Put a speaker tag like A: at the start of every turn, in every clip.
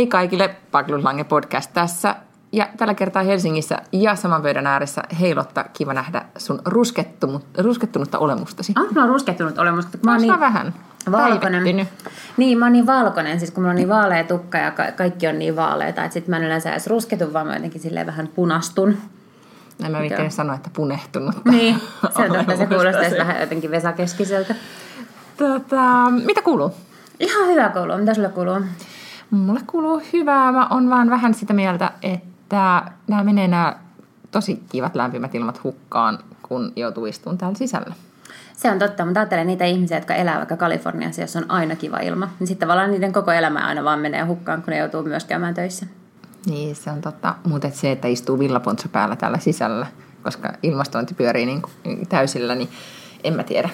A: Hei kaikille, Paklun Lange podcast tässä. Ja tällä kertaa Helsingissä ja saman pöydän ääressä Heilotta, kiva nähdä sun ruskettunut, ruskettunutta olemustasi.
B: Ah, mä oon ruskettunut olemusta. Mä oon
A: niin vähän
B: valkoinen.
A: päivittynyt.
B: Niin, mä oon niin valkoinen, siis kun mulla on niin vaalea tukka ja ka- kaikki on niin vaaleita, että sit mä en yleensä edes rusketu, vaan mä jotenkin silleen vähän punastun.
A: En mä viittele sanoa, että punehtunut.
B: Niin, se on totta, se kuulostaa vähän jotenkin Vesa Keskiseltä.
A: Tota, mitä kuuluu?
B: Ihan hyvä kuuluu. Mitä sulle kuuluu?
A: Mulle kuuluu hyvää. Mä oon vaan vähän sitä mieltä, että nämä menee nämä tosi kivat lämpimät ilmat hukkaan, kun joutuu istumaan täällä sisällä.
B: Se on totta, mutta ajattelen niitä ihmisiä, jotka elää vaikka Kaliforniassa, jossa on aina kiva ilma. Niin sitten tavallaan niiden koko elämä aina vaan menee hukkaan, kun ne joutuu myös käymään töissä.
A: Niin, se on totta. Mutta et se, että istuu villapontsa päällä täällä sisällä, koska ilmastointi pyörii niin täysillä, niin en mä tiedä.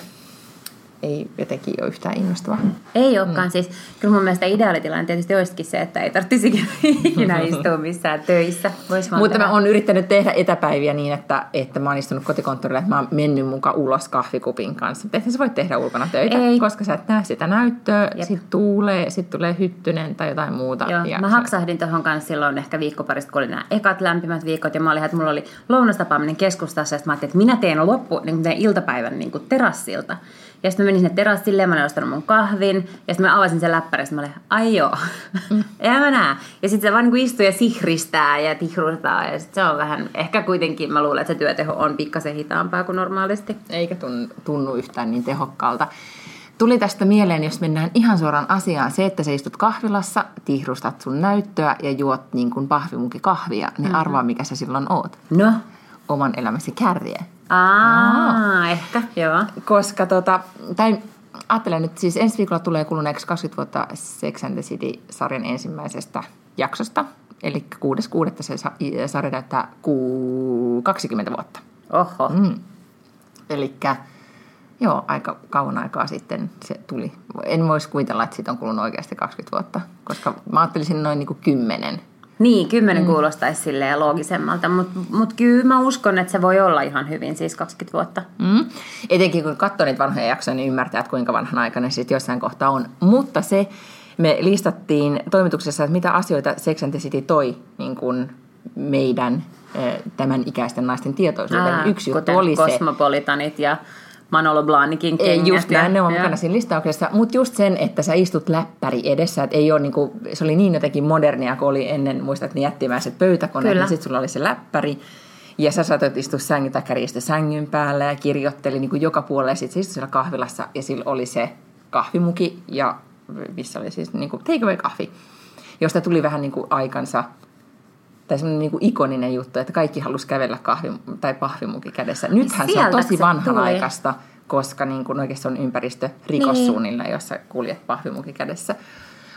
A: Ei jotenkin ole yhtään innostavaa.
B: Ei olekaan mm. siis. Kyllä mun mielestä ideaalitilanne tietysti olisikin se, että ei tarvitsisi ikinä- istua missään töissä. Vois vaan
A: Mutta
B: tehdä.
A: mä oon yrittänyt tehdä etäpäiviä niin, että, että mä oon istunut kotikonttorille, että mä oon mennyt mukaan ulos kahvikupin kanssa. Eihän sä voi tehdä ulkona töitä,
B: Ei.
A: koska sä et näe sitä näyttöä,
B: Jep.
A: sit tuulee, sit tulee hyttynen tai jotain muuta.
B: Joo,
A: ja
B: mä haksahdin tuohon kanssa silloin ehkä viikkoparista, kun oli nämä ekat lämpimät viikot, ja mä olin, että mulla oli lounastapaaminen keskustassa, ja mä ajattelin, että minä teen loppu, niin teen iltapäivän niin kuin terassilta. Ja sitten mä menin sinne terassille, ja mä olin ostanut mun kahvin, ja sitten mä avasin sen läppärin, ja mä olin, ai joo,
A: Mm.
B: en mä näe. Ja sitten se vaan niin istuu ja sihristää ja tihrustaa, ja sitten se on vähän, ehkä kuitenkin mä luulen, että se työteho on pikkasen hitaampaa kuin normaalisti.
A: eikä tunnu, tunnu yhtään niin tehokkaalta. Tuli tästä mieleen, jos mennään ihan suoraan asiaan, se, että sä istut kahvilassa, tihrustat sun näyttöä ja juot niin kuin pahvimuki kahvia, niin mm-hmm. arvaa mikä sä silloin oot.
B: No,
A: Oman elämäsi kärje.
B: Aa, ehkä, joo.
A: Koska tota, tai ajattelen nyt, siis ensi viikolla tulee kuluneeksi 20 vuotta Sex and the City-sarjan ensimmäisestä jaksosta. Eli 6.6. se sa- sarja täyttää ku- 20 vuotta.
B: Oho.
A: Mm. Eli joo, aika kauan aikaa sitten se tuli. En voisi kuvitella, että siitä on kulunut oikeasti 20 vuotta, koska mä ajattelisin noin niin kuin 10.
B: Niin, kymmenen mm. kuulostaisi silleen loogisemmalta, mutta mut kyllä mä uskon, että se voi olla ihan hyvin, siis 20 vuotta.
A: Mm. Etenkin kun katsoo niitä vanhoja jaksoja, niin ymmärtää, että kuinka vanhan aikainen se sitten jossain kohtaa on. Mutta se, me listattiin toimituksessa, että mitä asioita Sex and the City toi niin kuin meidän eh, tämän ikäisten naisten tietoisuuteen. Yksi juttu oli se,
B: Kosmopolitanit ja Manolo Blahnikin
A: Ei,
B: kengät.
A: just näin, ne on
B: ja-
A: mukana siinä listauksessa. Mutta just sen, että sä istut läppäri edessä, että ei ole niinku, se oli niin jotenkin modernia, kun oli ennen, muistat, ne jättimäiset pöytäkoneet,
B: Kyllä.
A: niin sitten sulla oli se läppäri. Ja sä saatoit istua sängyn tai sängyn päällä ja kirjoitteli niin kuin joka puolella. Ja sitten istui siellä kahvilassa ja sillä oli se kahvimuki ja missä oli siis niin kuin takeaway kahvi, josta tuli vähän niin kuin aikansa tai semmoinen niin ikoninen juttu, että kaikki halusi kävellä kahvi, tai pahvimuki kädessä. Nythän se on
B: Sieltä
A: tosi
B: se
A: vanhanaikaista, koska niin kuin oikeasti on ympäristö rikossuunnilla,
B: Niin.
A: jossa kuljet pahvimuki kädessä.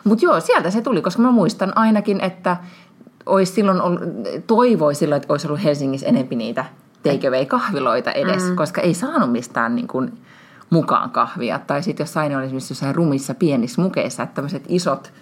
A: Mutta joo, sieltä se tuli, koska mä muistan ainakin, että olisi silloin ollut, toivoi silloin, että olisi ollut Helsingissä enempi niitä takeaway-kahviloita edes, mm. koska ei saanut mistään niin kuin mukaan kahvia. Tai sitten jos aina oli esimerkiksi jossain rumissa pienissä mukeissa, että tämmöiset isot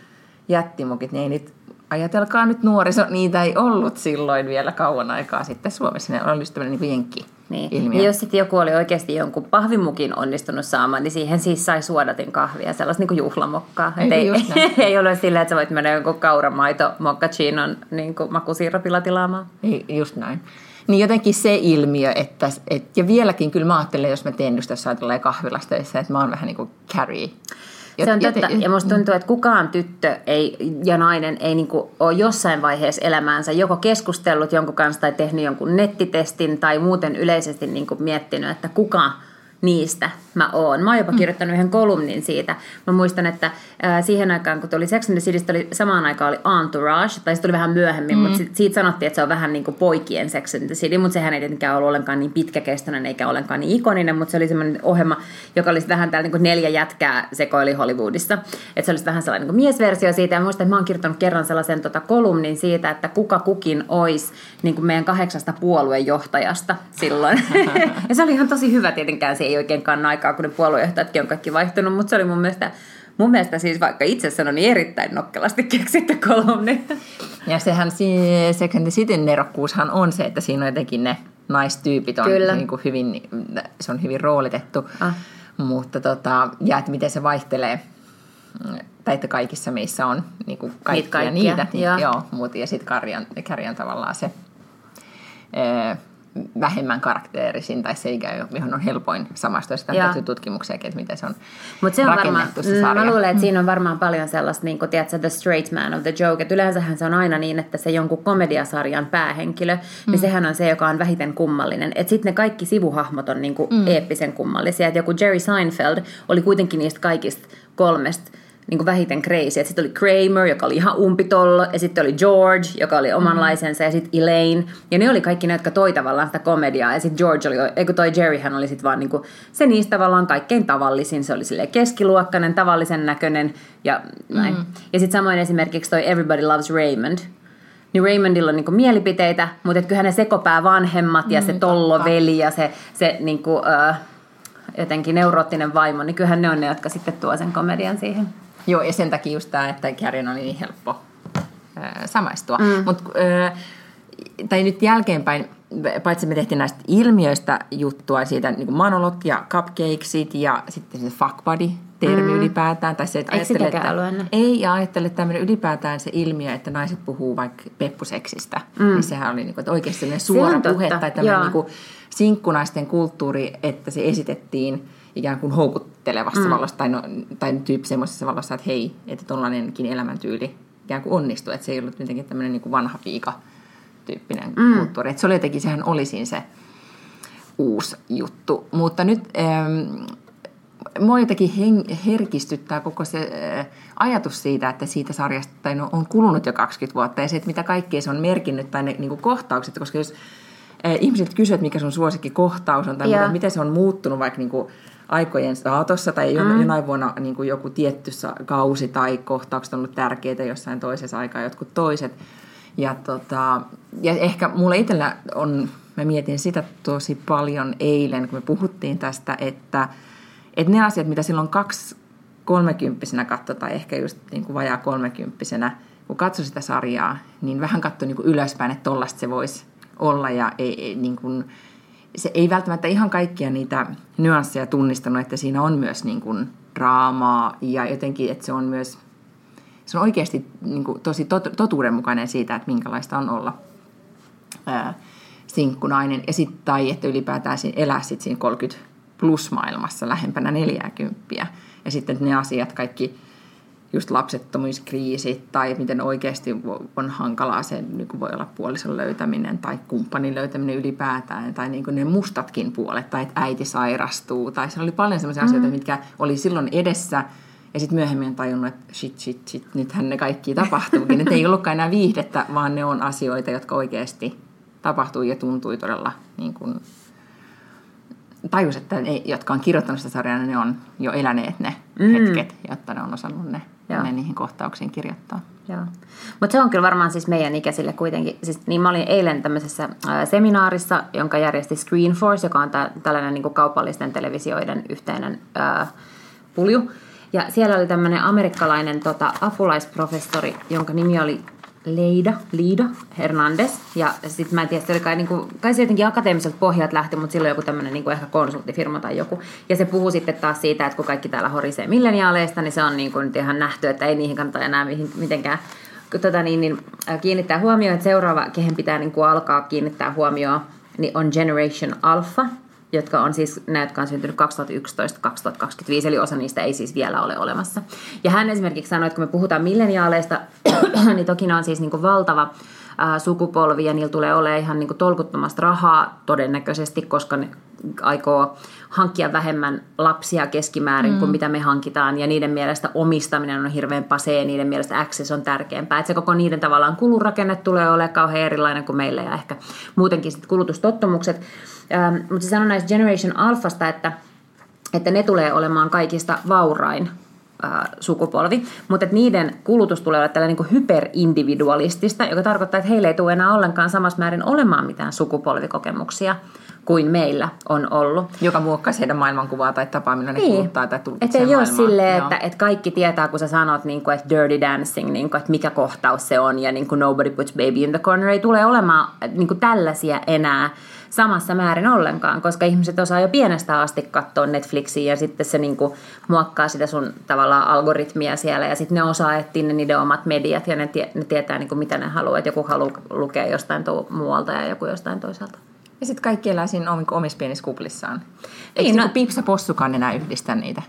A: jättimukit, niin ei niitä, ajatelkaa nyt nuoriso, niitä ei ollut silloin vielä kauan aikaa sitten Suomessa. Ne oli just tämmöinen niin jenkki
B: Niin.
A: ilmiö.
B: Ja jos sitten joku oli oikeasti jonkun pahvimukin onnistunut saamaan, niin siihen siis sai suodatin kahvia, sellaista niin kuin juhlamokkaa. Ei,
A: näin?
B: ei ole silleen, että sä voit mennä jonkun kauramaito mokkachinon niin kuin makusiirapilla tilaamaan.
A: Ei, just näin. Niin jotenkin se ilmiö, että, et, ja vieläkin kyllä mä ajattelen, jos mä teen just jossain töissä, että mä oon vähän niin kuin carry.
B: Se on totta. Ja musta tuntuu, että kukaan tyttö ei, ja nainen ei niinku ole jossain vaiheessa elämäänsä joko keskustellut jonkun kanssa tai tehnyt jonkun nettitestin tai muuten yleisesti niinku miettinyt, että kuka niistä mä oon. Mä oon jopa kirjoittanut yhden kolumnin siitä. Mä muistan, että siihen aikaan, kun tuli Sex and the Citystä, oli samaan aikaan oli Entourage, tai se tuli vähän myöhemmin, mm. mutta sit, siitä sanottiin, että se on vähän niin kuin poikien Sex and the City, mutta sehän ei tietenkään ollut ollenkaan niin pitkäkestoinen eikä ollenkaan niin ikoninen, mutta se oli semmoinen ohjelma, joka oli vähän täällä niin kuin neljä jätkää sekoili Hollywoodissa. Että se olisi vähän sellainen niin kuin miesversio siitä, ja muistan, että mä oon kirjoittanut kerran sellaisen tota, kolumnin siitä, että kuka kukin olisi niin kuin meidän kahdeksasta puoluejohtajasta silloin. ja se oli ihan tosi hyvä, tietenkään se ei oikein kanna aikaa, kun ne puoluejohtajatkin on kaikki vaihtunut, mutta se oli mun mielestä Mun mielestä siis vaikka itse sanon, niin erittäin nokkelasti keksitty kolumni.
A: Ja sehän and the Cityn nerokkuushan on se, että siinä on jotenkin ne naistyypit on
B: Kyllä.
A: niin kuin hyvin, se on hyvin roolitettu.
B: Ah.
A: Mutta tota, ja että miten se vaihtelee tai että kaikissa meissä on niin kuin kaikkia, kaikkia niitä. Joo. joo mutta, ja sitten Karjan, Karjan tavallaan se vähemmän karakteerisin tai se ikään, johon on helpoin samastua. Sitä on tehty tutkimuksia, että miten se on Mut se on varmaan, se sarja.
B: Mä luulen, että siinä on varmaan paljon sellaista, niin kuin, tiedätkö, the straight man of the joke. Että yleensähän se on aina niin, että se jonkun komediasarjan päähenkilö, niin mm. niin sehän on se, joka on vähiten kummallinen. Että sitten ne kaikki sivuhahmot on niin kuin mm. eeppisen kummallisia. Että joku Jerry Seinfeld oli kuitenkin niistä kaikista kolmesta niin kuin vähiten crazy. Sitten oli Kramer, joka oli ihan umpitollo, ja sitten oli George, joka oli omanlaisensa, ja sitten Elaine. Ja ne oli kaikki ne, jotka toi tavallaan sitä komediaa. Ja sitten George oli, eikö toi Jerryhän oli sitten vaan niin kuin, se niistä tavallaan kaikkein tavallisin. Se oli silleen keskiluokkainen, tavallisen näköinen ja näin. Mm. Ja sitten samoin esimerkiksi toi Everybody Loves Raymond, niin Raymondilla on niin mielipiteitä, mutta kyllähän ne sekopää vanhemmat ja mm, se tolloveli ja se, se niin kuin, uh, jotenkin neuroottinen vaimo, niin kyllähän ne on ne, jotka sitten tuo sen komedian siihen.
A: Joo, ja sen takia just tämä, että Kärjen oli niin helppo ää, samaistua. Mm. Mut, ää, tai nyt jälkeenpäin, paitsi me tehtiin näistä ilmiöistä juttua, siitä niin manolot ja cupcakesit ja sitten se fuck buddy termi mm. ylipäätään. Tai se, että
B: ajattele, että,
A: ei, ja ajattele tämmöinen ylipäätään se ilmiö, että naiset puhuu vaikka peppuseksistä. Mm. Niin sehän oli niin kuin, että oikeasti sellainen suora puhe tai tämmöinen niin kuin, sinkkunaisten kulttuuri, että se esitettiin – ikään kuin houkuttelevassa mm. valossa tai, no, tai tyyppi semmoisessa valossa, että hei, että tuollainenkin elämäntyyli ikään kuin onnistui, että se ei ollut jotenkin tämmöinen niin kuin vanha piika tyyppinen mm. kulttuuri. Että se oli jotenkin, sehän oli siinä se uusi juttu. Mutta nyt ähm, mua jotenkin hen, herkistyttää koko se äh, ajatus siitä, että siitä sarjasta tai no, on kulunut jo 20 vuotta ja se, että mitä kaikkea se on merkinnyt tai ne niin kuin kohtaukset, koska jos äh, ihmiset kysyvät, mikä sun suosikkikohtaus on tai yeah. miten se on muuttunut vaikka niin kuin aikojen saatossa tai mm. jonain vuonna niin kuin joku tietty kausi tai kohtaukset on ollut tärkeitä jossain toisessa aikaa jotkut toiset. Ja, tota, ja ehkä mulle itsellä on, mä mietin sitä tosi paljon eilen, kun me puhuttiin tästä, että, että ne asiat, mitä silloin kaksi kolmekymppisenä katsotaan, ehkä just niin kuin vajaa kolmekymppisenä, kun katsoi sitä sarjaa, niin vähän katsoi niin kuin ylöspäin, että tollasta se voisi olla ja ei, ei, niin kuin, se ei välttämättä ihan kaikkia niitä nyansseja tunnistanut, että siinä on myös niin kuin draamaa ja jotenkin, että se on myös se on oikeasti niin kuin tosi tot, totuudenmukainen siitä, että minkälaista on olla sinkkunainen. Ja sit, tai että ylipäätään elää sit siinä 30 plus maailmassa lähempänä 40. Ja sitten ne asiat, kaikki just lapsettomuuskriisit tai miten oikeasti on hankalaa se, niin kuin voi olla puolison löytäminen tai kumppanin löytäminen ylipäätään tai niin kuin ne mustatkin puolet tai että äiti sairastuu tai se oli paljon sellaisia mm-hmm. asioita, mitkä oli silloin edessä ja sitten myöhemmin on tajunnut, että shit, shit, shit, nythän ne kaikki tapahtuukin. että ei ollutkaan enää viihdettä, vaan ne on asioita, jotka oikeasti tapahtui ja tuntui todella niin kuin tajus, että ne, jotka on kirjoittanut sitä sarjaa, ne on jo eläneet ne mm. hetket, jotta ne on osannut ne Joo. ne niihin kohtauksiin kirjoittaa.
B: Mutta se on kyllä varmaan siis meidän ikäisille kuitenkin. Siis, niin mä olin eilen tämmöisessä ää, seminaarissa, jonka järjesti Screenforce, joka on tä, tällainen niin kaupallisten televisioiden yhteinen ää, pulju. Ja siellä oli tämmöinen amerikkalainen tota, apulaisprofessori, jonka nimi oli Leida, Liida Hernandez. Ja sitten mä en tiedä, se oli kai, niin kuin, kai se jotenkin akateemiselta pohjat lähti, mutta silloin joku tämmöinen niin ehkä konsulttifirma tai joku. Ja se puhuu sitten taas siitä, että kun kaikki täällä horisee milleniaaleista, niin se on niin kuin nyt ihan nähty, että ei niihin kannata enää mitenkään tota niin, niin, kiinnittää huomioon, että seuraava, kehen pitää niin kuin alkaa kiinnittää huomioon, niin on Generation Alpha, jotka on siis nämä, jotka on syntynyt 2011-2025, eli osa niistä ei siis vielä ole olemassa. Ja hän esimerkiksi sanoi, että kun me puhutaan milleniaaleista, niin toki ne on siis niin kuin valtava sukupolvi ja niillä tulee olemaan ihan niin kuin tolkuttomasta rahaa todennäköisesti, koska ne aikoo hankkia vähemmän lapsia keskimäärin mm. kuin mitä me hankitaan ja niiden mielestä omistaminen on hirveän pasee niiden mielestä access on tärkeämpää. Että se koko niiden tavallaan kulurakenne tulee olemaan kauhean erilainen kuin meillä ja ehkä muutenkin sitten kulutustottumukset. Ähm, mutta se sanoi näistä Generation Alphasta, että, että ne tulee olemaan kaikista vaurain sukupolvi, mutta että niiden kulutus tulee olla tällä niin hyperindividualistista, joka tarkoittaa, että heille ei tule enää ollenkaan samassa määrin olemaan mitään sukupolvikokemuksia kuin meillä on ollut.
A: Joka muokkaisi heidän maailmankuvaa tai tapaa, millä ne niin. kuluttaa tai tulkitsee
B: Että ei ole silleen, että, että kaikki tietää, kun sä sanot, niin kuin, että dirty dancing, niin kuin, että mikä kohtaus se on ja niin kuin nobody puts baby in the corner, ei tule olemaan niin kuin tällaisia enää samassa määrin ollenkaan, koska ihmiset osaa jo pienestä asti katsoa Netflixiä ja sitten se niinku muokkaa sitä sun tavallaan algoritmia siellä ja sitten ne osaa etsiä ne niiden omat mediat ja ne, tie, ne tietää niinku mitä ne haluaa, että joku haluaa lukea jostain to- muualta ja joku jostain toisaalta.
A: Ja sitten kaikki elää siinä omissa pienissä kuplissaan. Eikö niin, no, Pipsa Possukaan enää yhdistä niitä?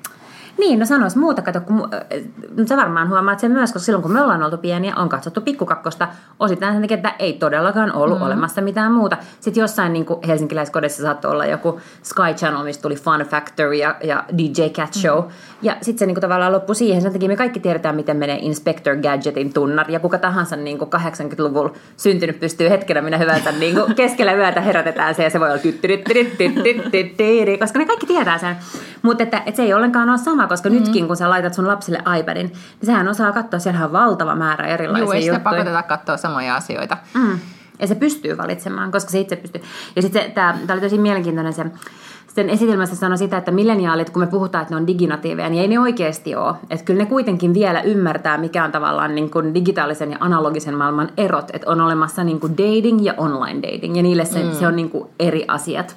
B: Niin, no sanois muuta, kato, kun, äh, sä varmaan huomaat sen myös, koska silloin kun me ollaan oltu pieniä, on katsottu pikkukakkosta osittain sen takia, että ei todellakaan ollut mm. olemassa mitään muuta. Sitten jossain niin kuin helsinkiläiskodissa saattoi olla joku Sky Channel, mistä tuli Fun Factory ja, ja DJ Cat Show. Mm. Ja sitten se niin kuin tavallaan loppui siihen. Sen takia me kaikki tiedetään, miten menee Inspector Gadgetin tunnar. Ja kuka tahansa niin kuin 80-luvulla syntynyt pystyy hetkenä minä hyvänsä niin kuin keskellä yötä herätetään se ja se voi olla koska ne kaikki tietää sen. Mutta että, että se ei ollenkaan ole sama koska mm-hmm. nytkin kun sä laitat sun lapsille iPadin, niin sehän osaa katsoa, siellä on valtava määrä erilaisia Joo, ei
A: sitä pakoteta katsoa samoja asioita.
B: Mm. Ja se pystyy valitsemaan, koska se itse pystyy. Ja sitten tämä oli tosi mielenkiintoinen se, sen esitelmässä sanoi sitä, että milleniaalit, kun me puhutaan, että ne on diginatiiveja, niin ei ne oikeasti ole. Että kyllä ne kuitenkin vielä ymmärtää, mikä on tavallaan niin kuin digitaalisen ja analogisen maailman erot. Että on olemassa niin kuin dating ja online dating, ja niille se, mm. se on niin kuin eri asiat.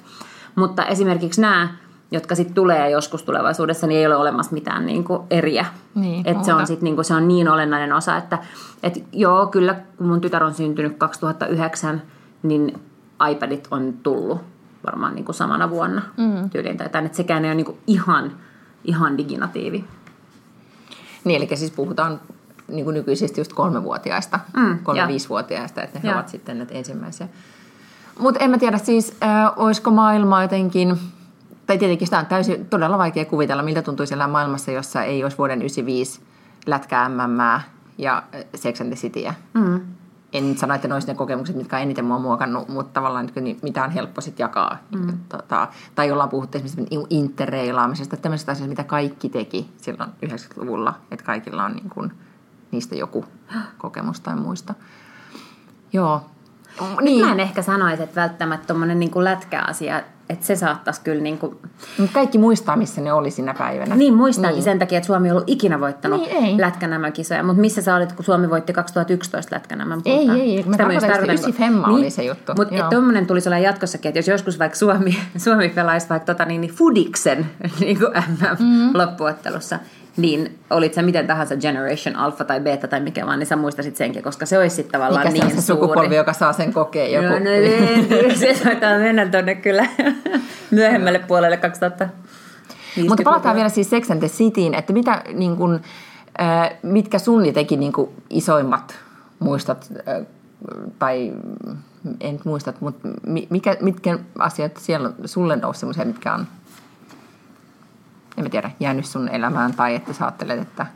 B: Mutta esimerkiksi nämä jotka sitten tulee joskus tulevaisuudessa, niin ei ole olemassa mitään niin kuin eriä. Niin, et se, on sit, niin kuin, se on niin olennainen osa, että et joo, kyllä kun mun tytär on syntynyt 2009, niin iPadit on tullut varmaan niin kuin samana vuonna mm. tyyliin tai että sekään ei ole niin kuin ihan, ihan diginatiivi.
A: Niin, eli siis puhutaan niin kuin nykyisistä just kolmevuotiaista, mm, kolme-viisivuotiaista, että ne ja. ovat sitten näitä ensimmäisiä. Mutta en mä tiedä siis, äh, olisiko maailma jotenkin tai tietenkin sitä on täysin todella vaikea kuvitella, miltä tuntuisi elää maailmassa, jossa ei olisi vuoden 95 lätkää MM ja Sex and the Cityä. Mm. En sano, että ne olisi ne kokemukset, mitkä on eniten mua muokannut, mutta tavallaan niin mitä on helppo sitten jakaa. Mm. Tota, tai ollaan puhuttu esimerkiksi interreilaamisesta, tämmöisestä asioista, mitä kaikki teki silloin 90-luvulla, että kaikilla on niin kuin, niistä joku kokemus tai muista. Joo.
B: Niin. Mä en ehkä sanoisi, että välttämättä tuommoinen niin lätkäasia että se saattaisi kyllä niin kuin...
A: Kaikki muistaa, missä ne oli sinä päivänä.
B: Niin, muistaakin niin. sen takia, että Suomi ei ollut ikinä voittanut niin, Lätkänämä-kisoja. Mutta missä sä olit, kun Suomi voitti 2011 Lätkänämä?
A: Ei, ei, ei. Mä tarkoitan, että ysi femma niin, oli se juttu.
B: Mutta tuommoinen tulisi olla jatkossakin, että jos joskus vaikka Suomi, Suomi pelaisi vaikka tota, niin, niin Fudiksen niin kuin MM-loppuottelussa, mm niin olit sä miten tahansa Generation Alpha tai Beta tai mikä vaan, niin sä muistasit senkin, koska se olisi sitten tavallaan
A: mikä
B: niin
A: se on se suuri. sukupolvi, joka saa sen kokea joku. No, no,
B: no, se taitaa mennä tuonne kyllä myöhemmälle puolelle 2000.
A: Mutta palataan vielä siis Sex and the Cityin, että mitä, niin kun, äh, mitkä sun jotenkin niin isoimmat muistat, äh, tai en muista, mutta mikä, mitkä asiat siellä sulle nousi semmoisia, mitkä on en mä tiedä, jäänyt sun elämään tai että sä ajattelet, että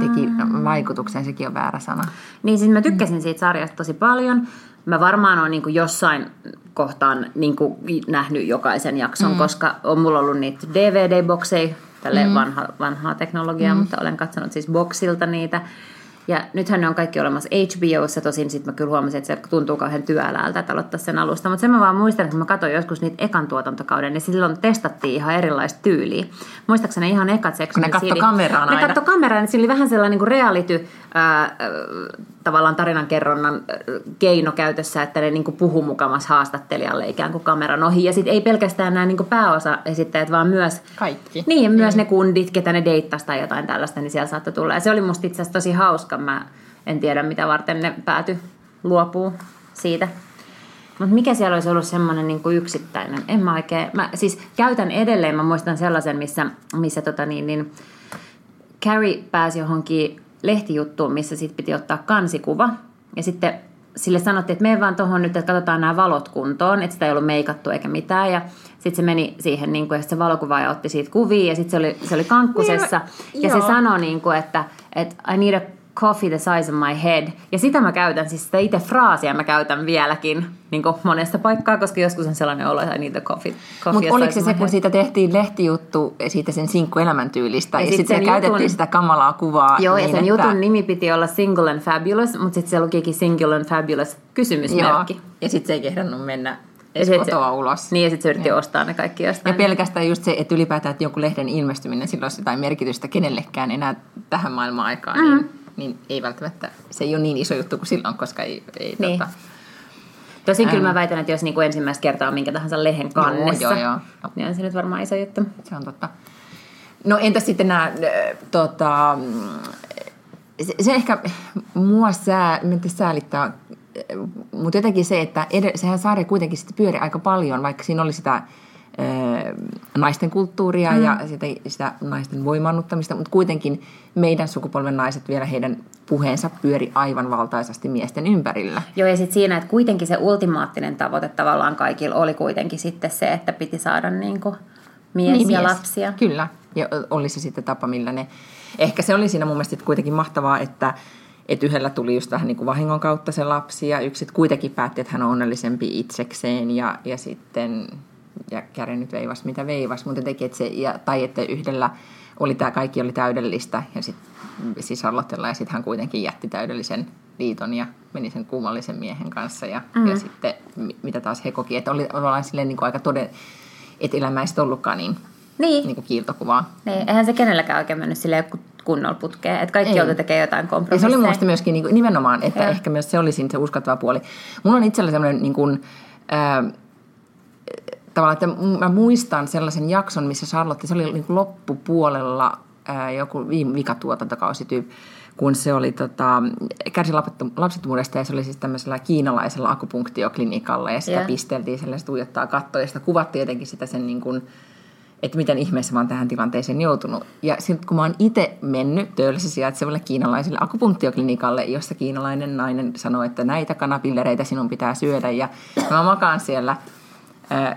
A: teki vaikutuksen, sekin on väärä sana.
B: Niin siis mä tykkäsin siitä sarjasta tosi paljon. Mä varmaan olen niin jossain kohtaan niin nähnyt jokaisen jakson, mm. koska on mulla ollut niitä DVD-bokseja, tälle mm. vanha, vanhaa teknologiaa, mm. mutta olen katsonut siis boksilta niitä. Ja nythän ne on kaikki olemassa HBOssa, tosin sitten mä kyllä huomasin, että se tuntuu kauhean työläältä, että aloittaa sen alusta. Mutta sen mä vaan muistan, että kun mä katsoin joskus niitä ekan tuotantokauden, niin silloin testattiin ihan erilaista tyyliä. Muistaakseni ihan ekat seksuaalit
A: Ne katto kameraan
B: aina. Ne katto kameraan, niin siinä oli vähän sellainen niin reality ää, tavallaan tarinankerronnan keino käytössä, että ne niin puhuu mukamassa haastattelijalle ikään kuin kameran ohi. Ja sitten ei pelkästään nämä niin pääosa esittäjät, vaan myös,
A: Kaikki.
B: Niin, myös mm. ne kundit, ketä ne deittasi tai jotain tällaista, niin siellä saattoi tulla. Ja se oli musta itse asiassa tosi hauska. Mä en tiedä, mitä varten ne pääty luopuu siitä. Mutta mikä siellä olisi ollut semmoinen niin yksittäinen? En mä oikein. Mä siis käytän edelleen, mä muistan sellaisen, missä, missä tota niin, niin Carrie pääsi johonkin lehtijuttuun, missä sitten piti ottaa kansikuva. Ja sitten sille sanottiin, että mene vaan tuohon nyt, että katsotaan nämä valot kuntoon, että sitä ei ollut meikattu eikä mitään. Ja sitten se meni siihen, niin kuin, että se valokuvaaja otti siitä kuvia ja sitten se oli, se oli kankkusessa. Niin, ja joo. se sanoi, niin kuin, että, että I need a coffee the size of my head. Ja sitä mä käytän, siis sitä itse fraasia mä käytän vieläkin niin monesta paikkaa, koska joskus on sellainen olo, että niitä coffee, coffee
A: Mutta oliko se se, kun siitä tehtiin lehtijuttu siitä sen sinkku elämäntyylistä, ja, ja sitten sit käytettiin jutun, sitä kamalaa kuvaa.
B: Joo, niin, ja sen että... jutun nimi piti olla Single and Fabulous, mutta sitten se lukikin Single and Fabulous kysymysmerkki. Joo,
A: ja sitten se ei kehdannut mennä ja sit kotoa se, ulos.
B: Niin, ja sitten se yritti ja. ostaa ne kaikki jostain.
A: Ja pelkästään just se, että ylipäätään, että joku lehden ilmestyminen, sillä olisi jotain merkitystä kenellekään enää tähän maailman aikaan, mm. niin, niin ei välttämättä, se ei ole niin iso juttu kuin silloin, koska ei, ei niin. tota,
B: Tosin kyllä mä väitän, että jos niin kuin ensimmäistä kertaa minkä tahansa lehen kannessa, joo, joo, joo. niin on se nyt varmaan iso juttu.
A: Se on totta. No entäs sitten nämä, tota, se, se ehkä mua sää, säälittää, mutta jotenkin se, että ed- sehän sarja kuitenkin sitten pyöri aika paljon, vaikka siinä oli sitä naisten kulttuuria mm. ja sitä, sitä naisten voimannuttamista, mutta kuitenkin meidän sukupolven naiset vielä heidän puheensa pyöri aivan valtaisasti miesten ympärillä.
B: Joo, ja sitten siinä, että kuitenkin se ultimaattinen tavoite tavallaan kaikilla oli kuitenkin sitten se, että piti saada niin kuin mies niin, ja mies. lapsia.
A: Kyllä, ja oli se sitten tapa, millä ne... Ehkä se oli siinä mun mielestä kuitenkin mahtavaa, että että yhdellä tuli just vähän niin kuin vahingon kautta se lapsi ja yksi kuitenkin päätti, että hän on onnellisempi itsekseen ja, ja sitten ja Käri nyt veivas mitä veivas, mutta teki, että se, ja, tai että yhdellä oli tämä kaikki oli täydellistä ja sitten siis Charlottella ja sitten hän kuitenkin jätti täydellisen liiton ja meni sen kummallisen miehen kanssa ja, mm. ja sitten mitä taas he koki, että oli ollaan silleen niin kuin aika toden, että elämä ei ollutkaan niin, niin. niin kuin kiiltokuvaa.
B: Niin, eihän se kenelläkään oikein mennyt silleen kunnolla putkeen, että kaikki joutuu tekemään jotain kompromisseja.
A: Ja se oli mielestäni myöskin niin kuin, nimenomaan, että ja. ehkä myös se oli siinä se uskottava puoli. Mulla on itsellä sellainen niin kuin, äh, tavallaan, että mä muistan sellaisen jakson, missä Charlotte, se oli niin kuin loppupuolella ää, joku viime vikatuotantokausi tyyppi, kun se oli tota, kärsi lapsettomuudesta ja se oli siis tämmöisellä kiinalaisella akupunktioklinikalla ja sitä yeah. pisteltiin sellaista tuijottaa kattoa ja sitä kuvattiin jotenkin sitä sen niin kuin, että miten ihmeessä mä oon tähän tilanteeseen joutunut. Ja sitten kun mä oon itse mennyt Töölössä sijaitsevalle kiinalaiselle akupunktioklinikalle, jossa kiinalainen nainen sanoi, että näitä kanapillereitä sinun pitää syödä ja mä makaan siellä –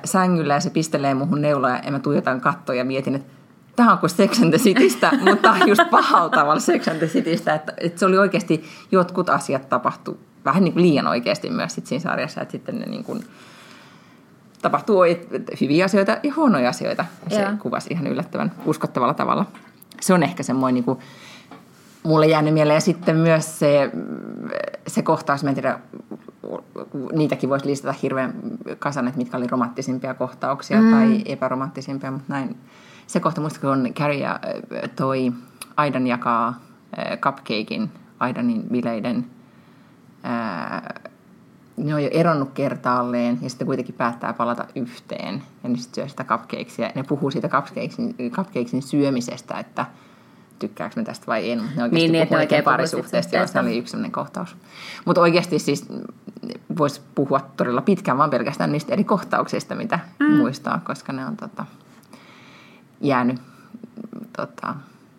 A: sängyllä ja se pistelee muhun neuloja ja mä tuijotan kattoja ja mietin, että tämä on kuin Sex and the Citystä, mutta just pahalla tavalla Sex and the Citystä, että, että se oli oikeasti, jotkut asiat tapahtu vähän niin kuin liian oikeasti myös sit siinä sarjassa, että sitten ne niin kuin, tapahtuu hyviä asioita ja huonoja asioita. Se yeah. kuvasi ihan yllättävän uskottavalla tavalla. Se on ehkä semmoinen niin kuin, mulle jäänyt mieleen. Ja sitten myös se, se kohtaus, mä en tiedä, niitäkin voisi listata hirveän kasan, että mitkä oli romanttisimpia kohtauksia mm. tai epäromanttisempia, mutta näin. Se kohta muista, kun Carrie ja toi Aidan jakaa cupcakein Aidanin bileiden ne on jo eronnut kertaalleen ja sitten kuitenkin päättää palata yhteen. Ja ne sitten syö sitä cupcakesia. Ne puhuu siitä cupcakesin, cupcakesin syömisestä, että – tykkääkö me tästä vai en. Ne oikeasti niin, puhuu oikein parisuhteesta, joo, se oli yksi sellainen kohtaus. Mutta oikeasti siis voisi puhua todella pitkään vaan pelkästään niistä eri kohtauksista, mitä mm. muistaa, koska ne on tota, jäänyt tota,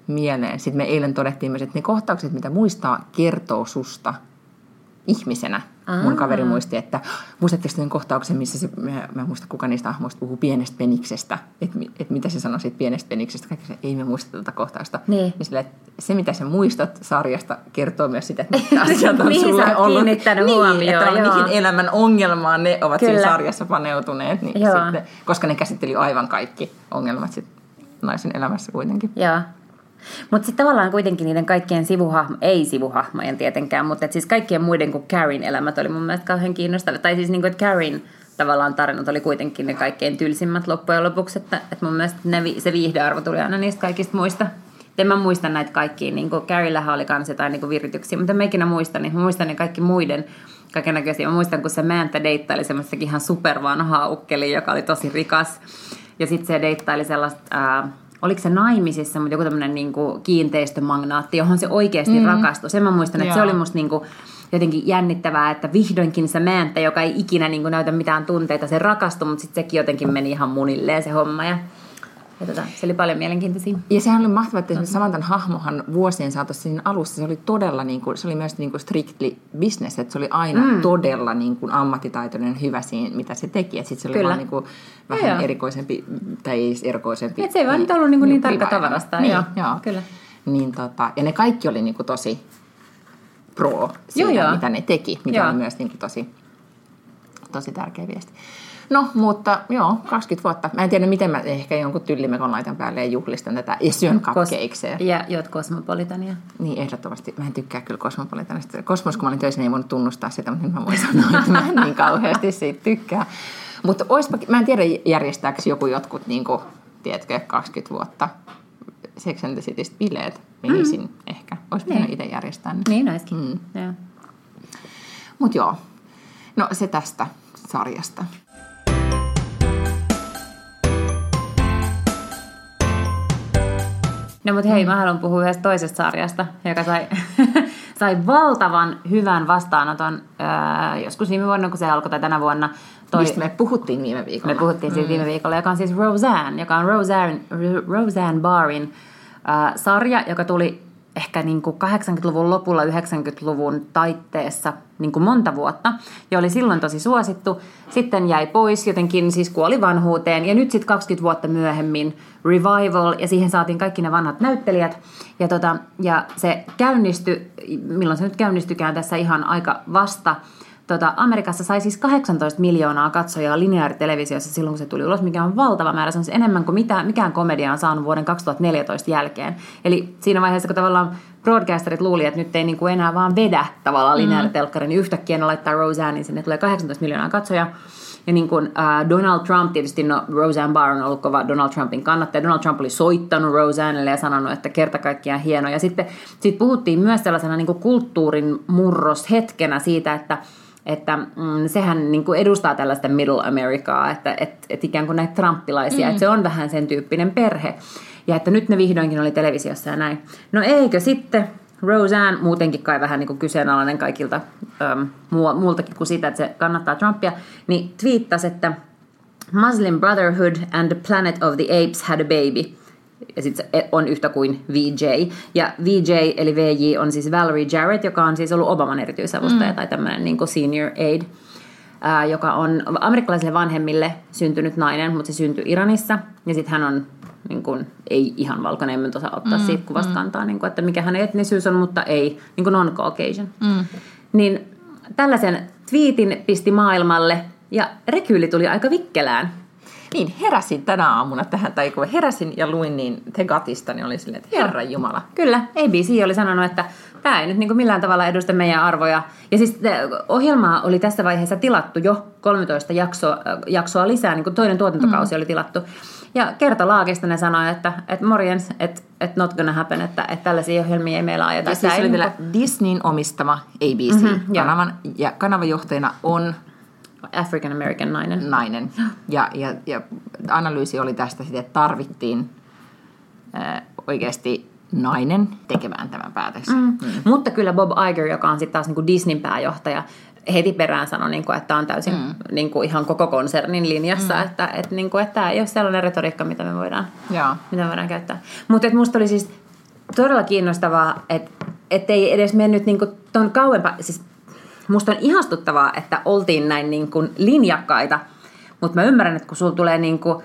A: mieleen. Sitten me eilen todettiin myös, että ne kohtaukset, mitä muistaa, kertoo susta – ihmisenä. Aa. Mun kaveri muisti, että muistatteko sen kohtauksen, missä se, mä, mä muista kuka niistä hahmoista puhuu pienestä peniksestä, että et mitä se sanoi siitä pienestä peniksestä, kaikki se, ei me muista tätä kohtausta. Niin. niin sille, se, mitä sä muistat sarjasta, kertoo myös sitä, että mitä asiat on sulle ollut. Niin, huomioon, että joo. mihin elämän ongelmaan ne ovat Kyllä. siinä sarjassa paneutuneet, niin sitten, koska ne käsitteli aivan kaikki ongelmat sit naisen elämässä kuitenkin.
B: Joo. Mutta sitten tavallaan kuitenkin niiden kaikkien sivuhahmo, ei sivuhahmojen tietenkään, mutta siis kaikkien muiden kuin Karin elämät oli mun mielestä kauhean kiinnostavia. Tai siis niin kuin, että Karin tavallaan tarinat oli kuitenkin ne kaikkein tylsimmät loppujen lopuksi, että, että mun mielestä ne, se viihdearvo tuli aina niistä kaikista muista. En mä muista näitä kaikkia, niin kuin Carryllähän oli kanssa jotain niin kuin virityksiä, mutta en mä ikinä muista, niin mä muistan ne kaikki muiden kaikenlaisia. Mä muistan, kun se Mäntä deittaili semmoistakin ihan supervanhaa ukkeli, joka oli tosi rikas. Ja sitten se deittaili sellaista... Ää, oliko se naimisissa, mutta joku tämmöinen niin kiinteistömagnaatti, johon se oikeasti mm. rakastui. Sen mä muistan, että Joo. se oli musta niin kuin, jotenkin jännittävää, että vihdoinkin se määntä, joka ei ikinä niin kuin, näytä mitään tunteita, se rakastui, mutta sitten sekin jotenkin meni ihan munilleen se homma. Ja ja tota, se oli paljon mielenkiintoisia.
A: Ja sehän oli mahtavaa, että esimerkiksi Samantan hahmohan vuosien saatossa siinä alussa, se oli todella, niin kuin, se oli myös niin kuin strictly business, että se oli aina mm. todella niin kuin ammattitaitoinen hyvä siinä, mitä se teki. Sitten se oli Kyllä. vaan niin kuin, vähän ja erikoisempi, tai ei erikoisempi.
B: Et se ei vaan nyt ollut niin, kuin niin, niin tarkka tavarasta.
A: Niin, joo. joo. Kyllä. Niin, tota, ja ne kaikki oli niin kuin tosi pro siinä, joo, joo. mitä ne teki, mikä joo. oli myös niin kuin tosi, tosi tärkeä viesti. No, mutta joo, 20 vuotta. Mä en tiedä, miten mä ehkä jonkun tyllimekon laitan päälle ja juhlistan tätä ja syön cupcakesia.
B: Ja juot kosmopolitania.
A: Niin, ehdottomasti. Mä en tykkää kyllä kosmopolitanista. Kosmos, kun mä olin töissä, niin ei voinut tunnustaa sitä, mutta nyt mä voin sanoa, että mä en niin kauheasti siitä tykkää. Mutta mä en tiedä järjestääkö joku jotkut, niin kuin, tiedätkö, 20 vuotta Sex and the Citystä bileet. Menisin mm. ehkä. Olisi pitänyt niin. itse järjestää ne.
B: Niin olisikin. Mm.
A: Mutta joo, no se tästä sarjasta.
B: No mutta hei, mm. mä haluan puhua yhdestä toisesta sarjasta, joka sai, sai valtavan hyvän vastaanoton äh, joskus viime vuonna, kun se alkoi, tai tänä vuonna.
A: Toi, Mistä me puhuttiin viime viikolla.
B: Me puhuttiin siitä mm. viime viikolla, joka on siis Roseanne, joka on Roseanne, Roseanne Barin äh, sarja, joka tuli ehkä niin kuin 80-luvun lopulla, 90-luvun taitteessa niin kuin monta vuotta, ja oli silloin tosi suosittu. Sitten jäi pois, jotenkin siis kuoli vanhuuteen, ja nyt sitten 20 vuotta myöhemmin revival, ja siihen saatiin kaikki ne vanhat näyttelijät. Ja, tota, ja se käynnistyi, milloin se nyt käynnistykään tässä ihan aika vasta, tota, Amerikassa sai siis 18 miljoonaa katsojaa lineaaritelevisiossa silloin, kun se tuli ulos, mikä on valtava määrä. Se on siis enemmän kuin mitä, mikään komedia on saanut vuoden 2014 jälkeen. Eli siinä vaiheessa, kun tavallaan broadcasterit luuli, että nyt ei niin kuin enää vaan vedä tavallaan mm. lineaaritelkkari, niin yhtäkkiä ne laittaa Roseanne, niin sinne tulee 18 miljoonaa katsojaa. Ja niin kuin uh, Donald Trump, tietysti no, Roseanne Barr on ollut kova Donald Trumpin kannattaja. Donald Trump oli soittanut Roseannelle ja sanonut, että kerta kaikkiaan hieno. Ja sitten sit puhuttiin myös sellaisena niin kuin kulttuurin murroshetkenä siitä, että että mm, sehän niin kuin edustaa tällaista middle Americaa, että et, et ikään kuin näitä trumpilaisia, mm. että se on vähän sen tyyppinen perhe. Ja että nyt ne vihdoinkin oli televisiossa ja näin. No eikö sitten Roseanne, muutenkin kai vähän niin kuin kyseenalainen kaikilta ähm, muultakin kuin sitä, että se kannattaa Trumpia, niin twiittasi, että Muslim Brotherhood and the Planet of the Apes had a baby – ja sitten se on yhtä kuin VJ. Ja VJ eli VJ on siis Valerie Jarrett, joka on siis ollut Obaman erityisavustaja mm. tai tämmöinen niin kuin senior aid, ää, joka on amerikkalaisille vanhemmille syntynyt nainen, mutta se syntyi Iranissa. Ja sitten hän on niin kuin, ei ihan valkoinen, en osaa ottaa mm, siitä kuvasta mm. kantaa, niin kuin, että mikä hänen etnisyys on, mutta ei niin kuin non-Caucasian. Mm. Niin tällaisen twiitin pisti maailmalle ja rekyyli tuli aika vikkelään.
A: Niin, heräsin tänä aamuna tähän, tai kun heräsin ja luin niin Tegatista, niin oli silleen, että Herra Jumala.
B: Kyllä, ABC oli sanonut, että tämä ei nyt niin kuin millään tavalla edusta meidän arvoja. Ja siis ohjelmaa oli tässä vaiheessa tilattu jo 13 jaksoa, jaksoa lisää, niin kuin toinen tuotantokausi mm. oli tilattu. Ja kertalaakista ne sanoi, että, että morjens, että, että not gonna happen, että, että tällaisia ohjelmia ei meillä ajeta. Ja
A: siis oli vielä Disneyn omistama ABC-kanavan, mm-hmm, ja kanavajohtajana on
B: African American nainen.
A: Nainen. Ja, ja, ja analyysi oli tästä sitten, että tarvittiin äh, oikeasti nainen tekemään tämän päätöksen. Mm. Mm.
B: Mutta kyllä Bob Iger, joka on sitten taas niin Disneyn pääjohtaja, heti perään sanoi, niin kuin, että tämä on täysin mm. niin kuin ihan koko konsernin linjassa, mm. että, että, niin kuin, että tämä ei ole sellainen retoriikka, mitä me voidaan, Jaa. mitä me voidaan käyttää. Mutta minusta oli siis todella kiinnostavaa, että että ei edes mennyt niin kuin ton kauempaa, siis musta on ihastuttavaa, että oltiin näin niin kuin linjakkaita, mutta mä ymmärrän, että kun sulla tulee niin kuin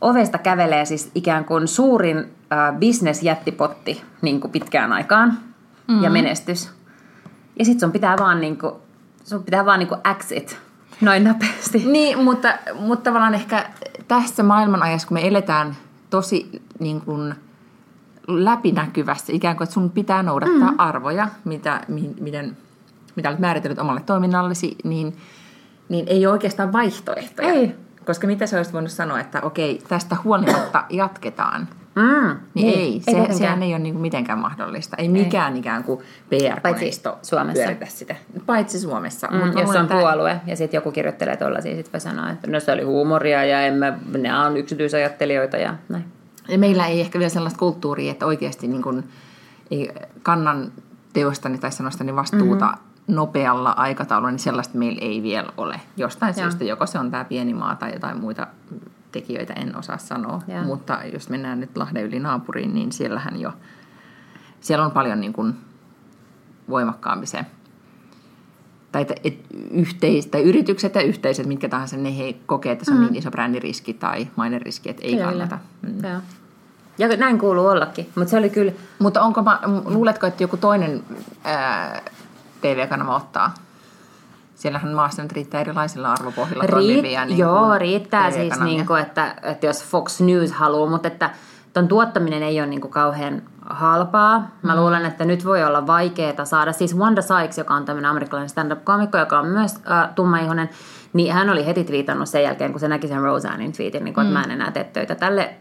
B: ovesta kävelee siis ikään kuin suurin äh, bisnesjättipotti niin kuin pitkään aikaan mm-hmm. ja menestys. Ja sit sun pitää vaan niin kuin, sun pitää vaan niin kuin exit noin nopeasti.
A: Niin, mutta, mutta tavallaan ehkä tässä maailmanajassa, kun me eletään tosi niin kuin läpinäkyvästi, ikään kuin, että sun pitää noudattaa mm. arvoja, mitä, mi, miten mitä olet määritellyt omalle toiminnallesi, niin, niin ei ole oikeastaan vaihtoehtoja.
B: Ei.
A: Koska mitä sä olisit voinut sanoa, että okei, tästä huolimatta jatketaan.
B: Mm,
A: niin ei, ei, se, ei sehän ei ole niin mitenkään mahdollista. Ei mikään ei. ikään kuin PR-koneisto
B: Suomessa.
A: pyöritä sitä. Paitsi Suomessa.
B: Mm, Mutta jos on tämä... puolue ja sitten joku kirjoittelee tuollaisia, sitten voi sanoa, että no se oli huumoria ja emme, ne on yksityisajattelijoita ja näin.
A: Ja meillä ei ehkä vielä sellaista kulttuuria, että oikeasti niin kuin, ei kannan teostani tai sanostani vastuuta mm-hmm nopealla aikataululla, niin sellaista meillä ei vielä ole. Jostain ja. syystä, joko se on tämä pieni maa tai jotain muita tekijöitä, en osaa sanoa. Ja. Mutta jos mennään nyt Lahden yli naapuriin, niin siellähän jo, siellä on paljon niin kuin voimakkaampi se, tai että et yhteis, tai yritykset ja yhteisöt, mitkä tahansa, ne he kokee, että se on mm. niin iso brändiriski tai maineriski, että ei kyllä, kannata. Mm.
B: Ja. ja näin kuuluu ollakin, mutta se oli kyllä...
A: Mutta onko, luuletko, että joku toinen ää, TV-kanava ottaa? Siellähän maassa nyt riittää erilaisilla arvopohjilla Riit, toimivia.
B: Niin joo, riittää siis, niin kuin, että, että jos Fox News haluaa, mutta että ton tuottaminen ei ole niin kuin kauhean halpaa. Mä mm. luulen, että nyt voi olla vaikeaa saada. Siis Wanda Sykes, joka on tämmöinen amerikkalainen stand-up-komikko, joka on myös äh, tummaihoinen, niin hän oli heti twiitannut sen jälkeen, kun se näki sen Roseannin tweetin, niin kun, mm. että mä en enää tee töitä tälle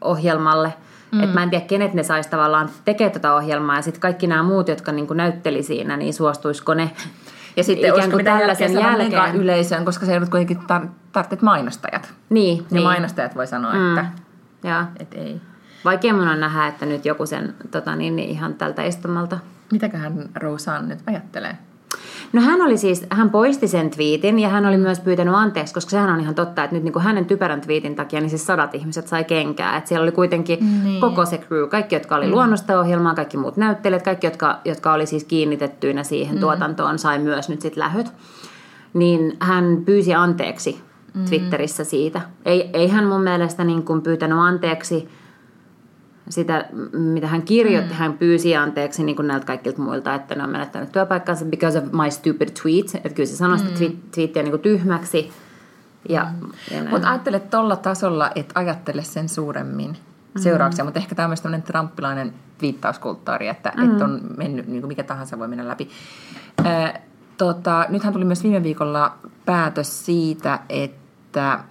B: ohjelmalle. Mm. Että mä en tiedä, kenet ne saisi tavallaan tekemään tätä ohjelmaa. Ja sitten kaikki nämä muut, jotka niin näytteli siinä, niin suostuisiko ne
A: ja sitten ikään kuin tällaisen jälkeen yleisöön, koska se ei ole kuitenkin tar- tarvitset mainostajat.
B: Niin.
A: Ja
B: niin.
A: mainostajat voi sanoa, mm. että,
B: ja.
A: että ei.
B: Vaikea mun on nähdä, että nyt joku sen tota, niin, niin ihan tältä istumalta.
A: Mitäköhän Roseanne nyt ajattelee?
B: No hän oli siis, hän poisti sen twiitin ja hän oli myös pyytänyt anteeksi, koska sehän on ihan totta, että nyt niin kuin hänen typerän twiitin takia niin siis sadat ihmiset sai kenkää. Että siellä oli kuitenkin niin. koko se crew, kaikki jotka oli mm. luonnosta ohjelmaa, kaikki muut näyttelijät, kaikki jotka, jotka oli siis kiinnitettyinä siihen mm. tuotantoon, sai myös nyt sitten lähöt. Niin hän pyysi anteeksi mm. Twitterissä siitä. Ei, ei hän mun mielestä niin kuin pyytänyt anteeksi sitä, mitä hän kirjoitti, mm. hän pyysi anteeksi niin kuin näiltä kaikilta muilta, että ne on menettänyt työpaikkansa because of my stupid tweet. Että kyllä se sanoi mm. sitä twiittiä niin kuin tyhmäksi. Ja, mm.
A: ja Mutta ajattele tuolla tasolla, että ajattele sen suuremmin mm. seurauksia. Mutta ehkä tämä on myös tämmöinen trampilainen viittauskulttuuri, että, mm. että on mennyt, niin kuin mikä tahansa voi mennä läpi. Äh, tota, nythän tuli myös viime viikolla päätös siitä, että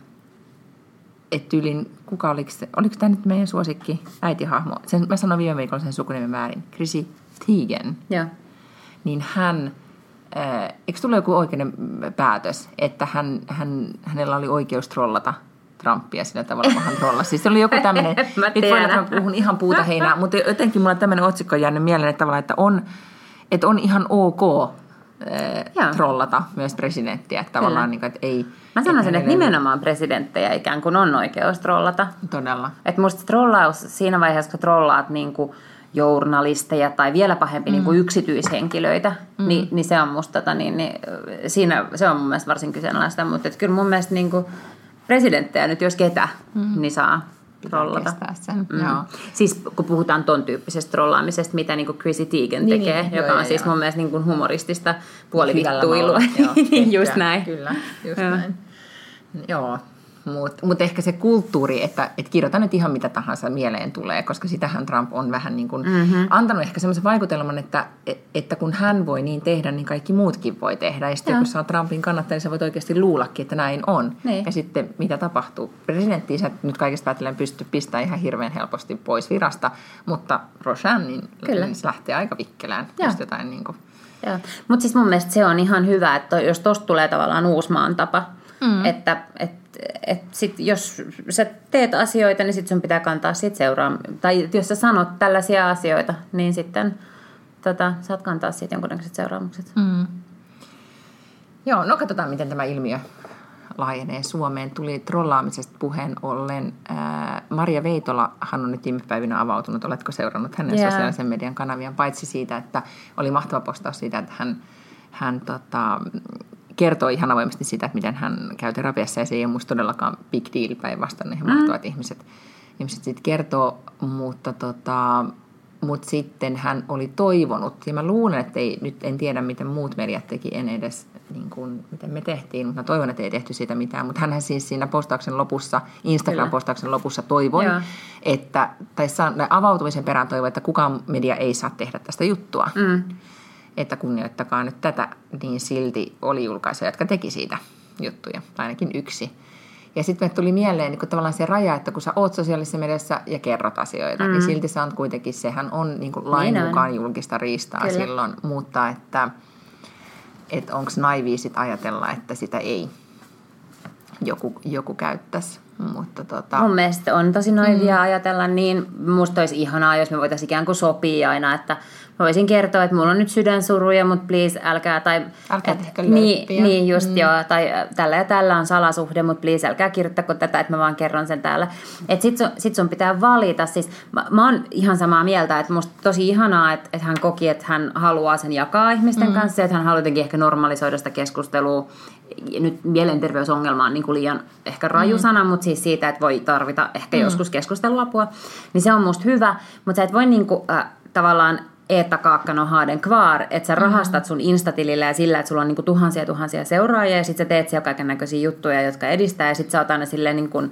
A: että ylin, kuka oliko se, oliko tämä nyt meidän suosikki äitihahmo, sen, mä sanoin viime viikolla sen sukunimen väärin, Chrissy Teigen,
B: ja.
A: niin hän, äh, eikö tule joku oikeinen päätös, että hän, hän, hänellä oli oikeus trollata Trumpia sillä tavalla, kun hän trollasi. Siis se oli joku tämmöinen, nyt mä puhun ihan puuta heinää, mutta jotenkin mulla tämmöinen otsikko jäänyt mieleen, että, tavallaan, että on, että on ihan ok äh, trollata myös presidenttiä. Että tavallaan, niin kuin, että ei,
B: Mä sanoisin, että nimenomaan presidenttejä ikään kuin on oikeus trollata.
A: Todella.
B: Että musta trollaus siinä vaiheessa, kun trollaat niin kuin journalisteja tai vielä pahempi mm. niin kuin yksityishenkilöitä, mm. niin, niin se on musta tota, niin, niin, siinä se on mun mielestä varsin kyseenalaista, mutta että kyllä mun mielestä niin kuin presidenttejä nyt jos ketä, mm. niin saa trollata.
A: Sen. Mm. Joo.
B: Siis kun puhutaan ton tyyppisestä trollaamisesta, mitä niin Chrissy Teigen niin, tekee, niin, joka joo, on joo, siis joo. mun mielestä niin kuin humoristista puolivittuilua. Just näin.
A: Kyllä, just näin. Joo, mutta mut ehkä se kulttuuri, että et kirjoita nyt ihan mitä tahansa mieleen tulee, koska sitähän Trump on vähän niin kuin mm-hmm. antanut ehkä semmoisen vaikutelman, että, että kun hän voi niin tehdä, niin kaikki muutkin voi tehdä. Ja sitten ja. kun sä oot Trumpin kannattaja, niin sä voit oikeasti luullakin, että näin on. Niin. Ja sitten mitä tapahtuu? Presidentti sä nyt kaikesta päätellen pystyy pistämään ihan hirveän helposti pois virasta, mutta Roshan niin Kyllä. lähtee aika vikkelään, jos jotain niin kuin...
B: Mutta siis mun mielestä se on ihan hyvä, että jos tosta tulee tavallaan uusi maan tapa, Mm. Että et, et sit jos sä teet asioita, niin sitten sun pitää kantaa siitä seuraa. Tai jos sä sanot tällaisia asioita, niin sitten tota, saat kantaa siitä jonkunnäköiset seuraamukset.
A: Mm. Joo, no katsotaan, miten tämä ilmiö laajenee Suomeen. Tuli trollaamisesta puheen ollen. Ää, Maria Veitolahan on nyt viime päivinä avautunut. Oletko seurannut hänen yeah. sosiaalisen median kanavia? Paitsi siitä, että oli mahtava postaus siitä, että hän, hän tota, kertoo ihan avoimesti sitä, että miten hän käy terapiassa ja se ei ole musta todellakaan big deal päinvastoin, ne mm. mahtavat ihmiset, ihmiset sitten kertoo, mutta tota, mutta sitten hän oli toivonut, ja mä luulen, että ei, nyt en tiedä, miten muut mediat teki, en edes niin kuin, miten me tehtiin, mutta mä toivon, että ei tehty siitä mitään. Mutta hän siis siinä postauksen lopussa, Instagram-postauksen lopussa toivoi, Joo. että, tai avautumisen perään toivoi, että kukaan media ei saa tehdä tästä juttua. Mm että kunnioittakaa nyt tätä, niin silti oli julkaisuja, jotka teki siitä juttuja, ainakin yksi. Ja sitten me tuli mieleen niin tavallaan se raja, että kun sä oot sosiaalisessa mediassa ja kerrot asioita, niin mm. niin silti se on kuitenkin, sehän on niin kuin lain niin mukaan julkista riistaa Kyllä. silloin, mutta että, että onko naivia sit ajatella, että sitä ei joku, joku käyttäisi. Mutta tota...
B: Mun mielestä on tosi naivia mm. ajatella niin. Musta olisi ihanaa, jos me voitaisiin ikään kuin sopia aina, että voisin kertoa, että mulla on nyt sydänsuruja, mutta please älkää, tai
A: älkää
B: et, niin, niin, just mm. joo, tai tällä ja tällä on salasuhde, mutta please älkää kirjoittako tätä, että mä vaan kerron sen täällä. Että sit sun, sit sun pitää valita, siis mä, mä oon ihan samaa mieltä, että musta tosi ihanaa, että, että hän koki, että hän haluaa sen jakaa ihmisten mm. kanssa, että hän haluaa jotenkin ehkä normalisoida sitä keskustelua, nyt mielenterveysongelma on niin kuin liian ehkä raju mm. sana, mutta siis siitä, että voi tarvita ehkä mm. joskus keskusteluapua, niin se on musta hyvä, mutta sä et voi niin kuin, äh, tavallaan Eetta Kaakkano Haaden Kvaar, että sä rahastat sun Instatilillä ja sillä, että sulla on niinku tuhansia tuhansia seuraajia ja sit sä teet siellä kaiken näköisiä juttuja, jotka edistää ja sit sä oot aina silleen niin kuin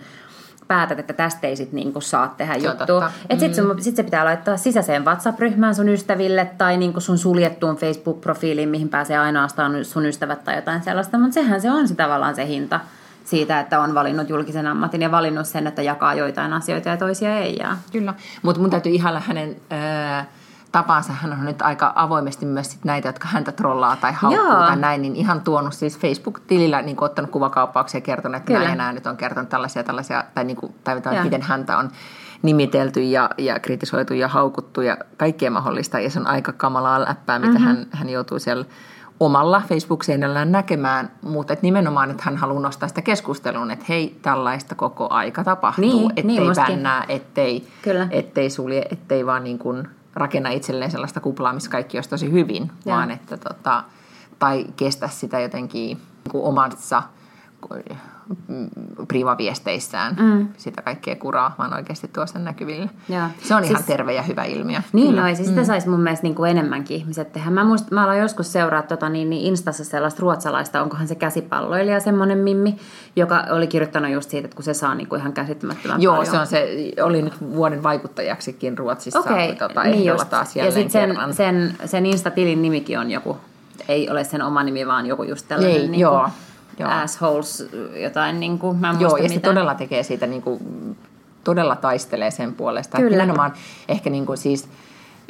B: päätät, että tästä ei sit niinku saa tehdä
A: Se on
B: juttua. Että sit, sun, sit se pitää laittaa sisäiseen WhatsApp-ryhmään sun ystäville tai niinku sun suljettuun Facebook-profiiliin, mihin pääsee ainoastaan sun ystävät tai jotain sellaista. Mutta sehän se on se tavallaan se hinta siitä, että on valinnut julkisen ammatin ja valinnut sen, että jakaa joitain asioita ja toisia ei jaa.
A: Kyllä, mutta mun täytyy ihailla hänen ää, tapansa. Hän on nyt aika avoimesti myös sit näitä, jotka häntä trollaa tai haukkuu
B: Joo.
A: tai näin, niin ihan tuonut siis Facebook-tilillä niin ottanut kuvakauppauksia ja kertonut, että
B: Kyllä.
A: näin nyt on kertonut tällaisia, tällaisia tai, niin kuin, tai,
B: Joo.
A: miten häntä on nimitelty ja, ja kritisoitu ja haukuttu ja kaikkea mahdollista. Ja se on aika kamalaa läppää, mitä mm-hmm. hän, hän joutuu siellä omalla Facebook-seinällään näkemään, mutta et nimenomaan, että hän haluaa nostaa sitä keskusteluun, että hei, tällaista koko aika tapahtuu,
B: Niin,
A: ettei
B: niin
A: bännää, ettei,
B: Kyllä.
A: ettei sulje, ettei vaan niin kuin rakenna itselleen sellaista kuplaa, missä kaikki olisi tosi hyvin,
B: Joo.
A: vaan että tota, tai kestä sitä jotenkin niin kuin privaviesteissään mm. sitä kaikkea kuraa, vaan oikeasti tuo sen näkyville.
B: Joo.
A: Se on ihan
B: Siis-
A: terve ja hyvä ilmiö.
B: Niin
A: Kyllä.
B: no, ja sitä saisi mun mielestä niin kuin enemmänkin ihmiset tehdä. Mä, muist, mä aloin joskus seuraa tota, niin, niin Instassa sellaista ruotsalaista, onkohan se käsipalloilija, semmoinen mimmi, joka oli kirjoittanut just siitä, että kun se saa niin kuin ihan käsittämättömän
A: Joo,
B: paljon.
A: se on se, oli nyt vuoden vaikuttajaksikin Ruotsissa
B: Okei,
A: tota,
B: niin just.
A: taas
B: Ja sitten sen,
A: kerran.
B: sen, sen Insta-tilin nimikin on joku, ei ole sen oma nimi, vaan joku just tällainen
A: Ei,
B: niin
A: joo,
B: kuin
A: joo.
B: assholes, jotain niin kuin, mä en
A: Joo, ja se todella tekee siitä, niin kuin, todella taistelee sen puolesta.
B: Kyllä.
A: nimenomaan ehkä niin kuin siis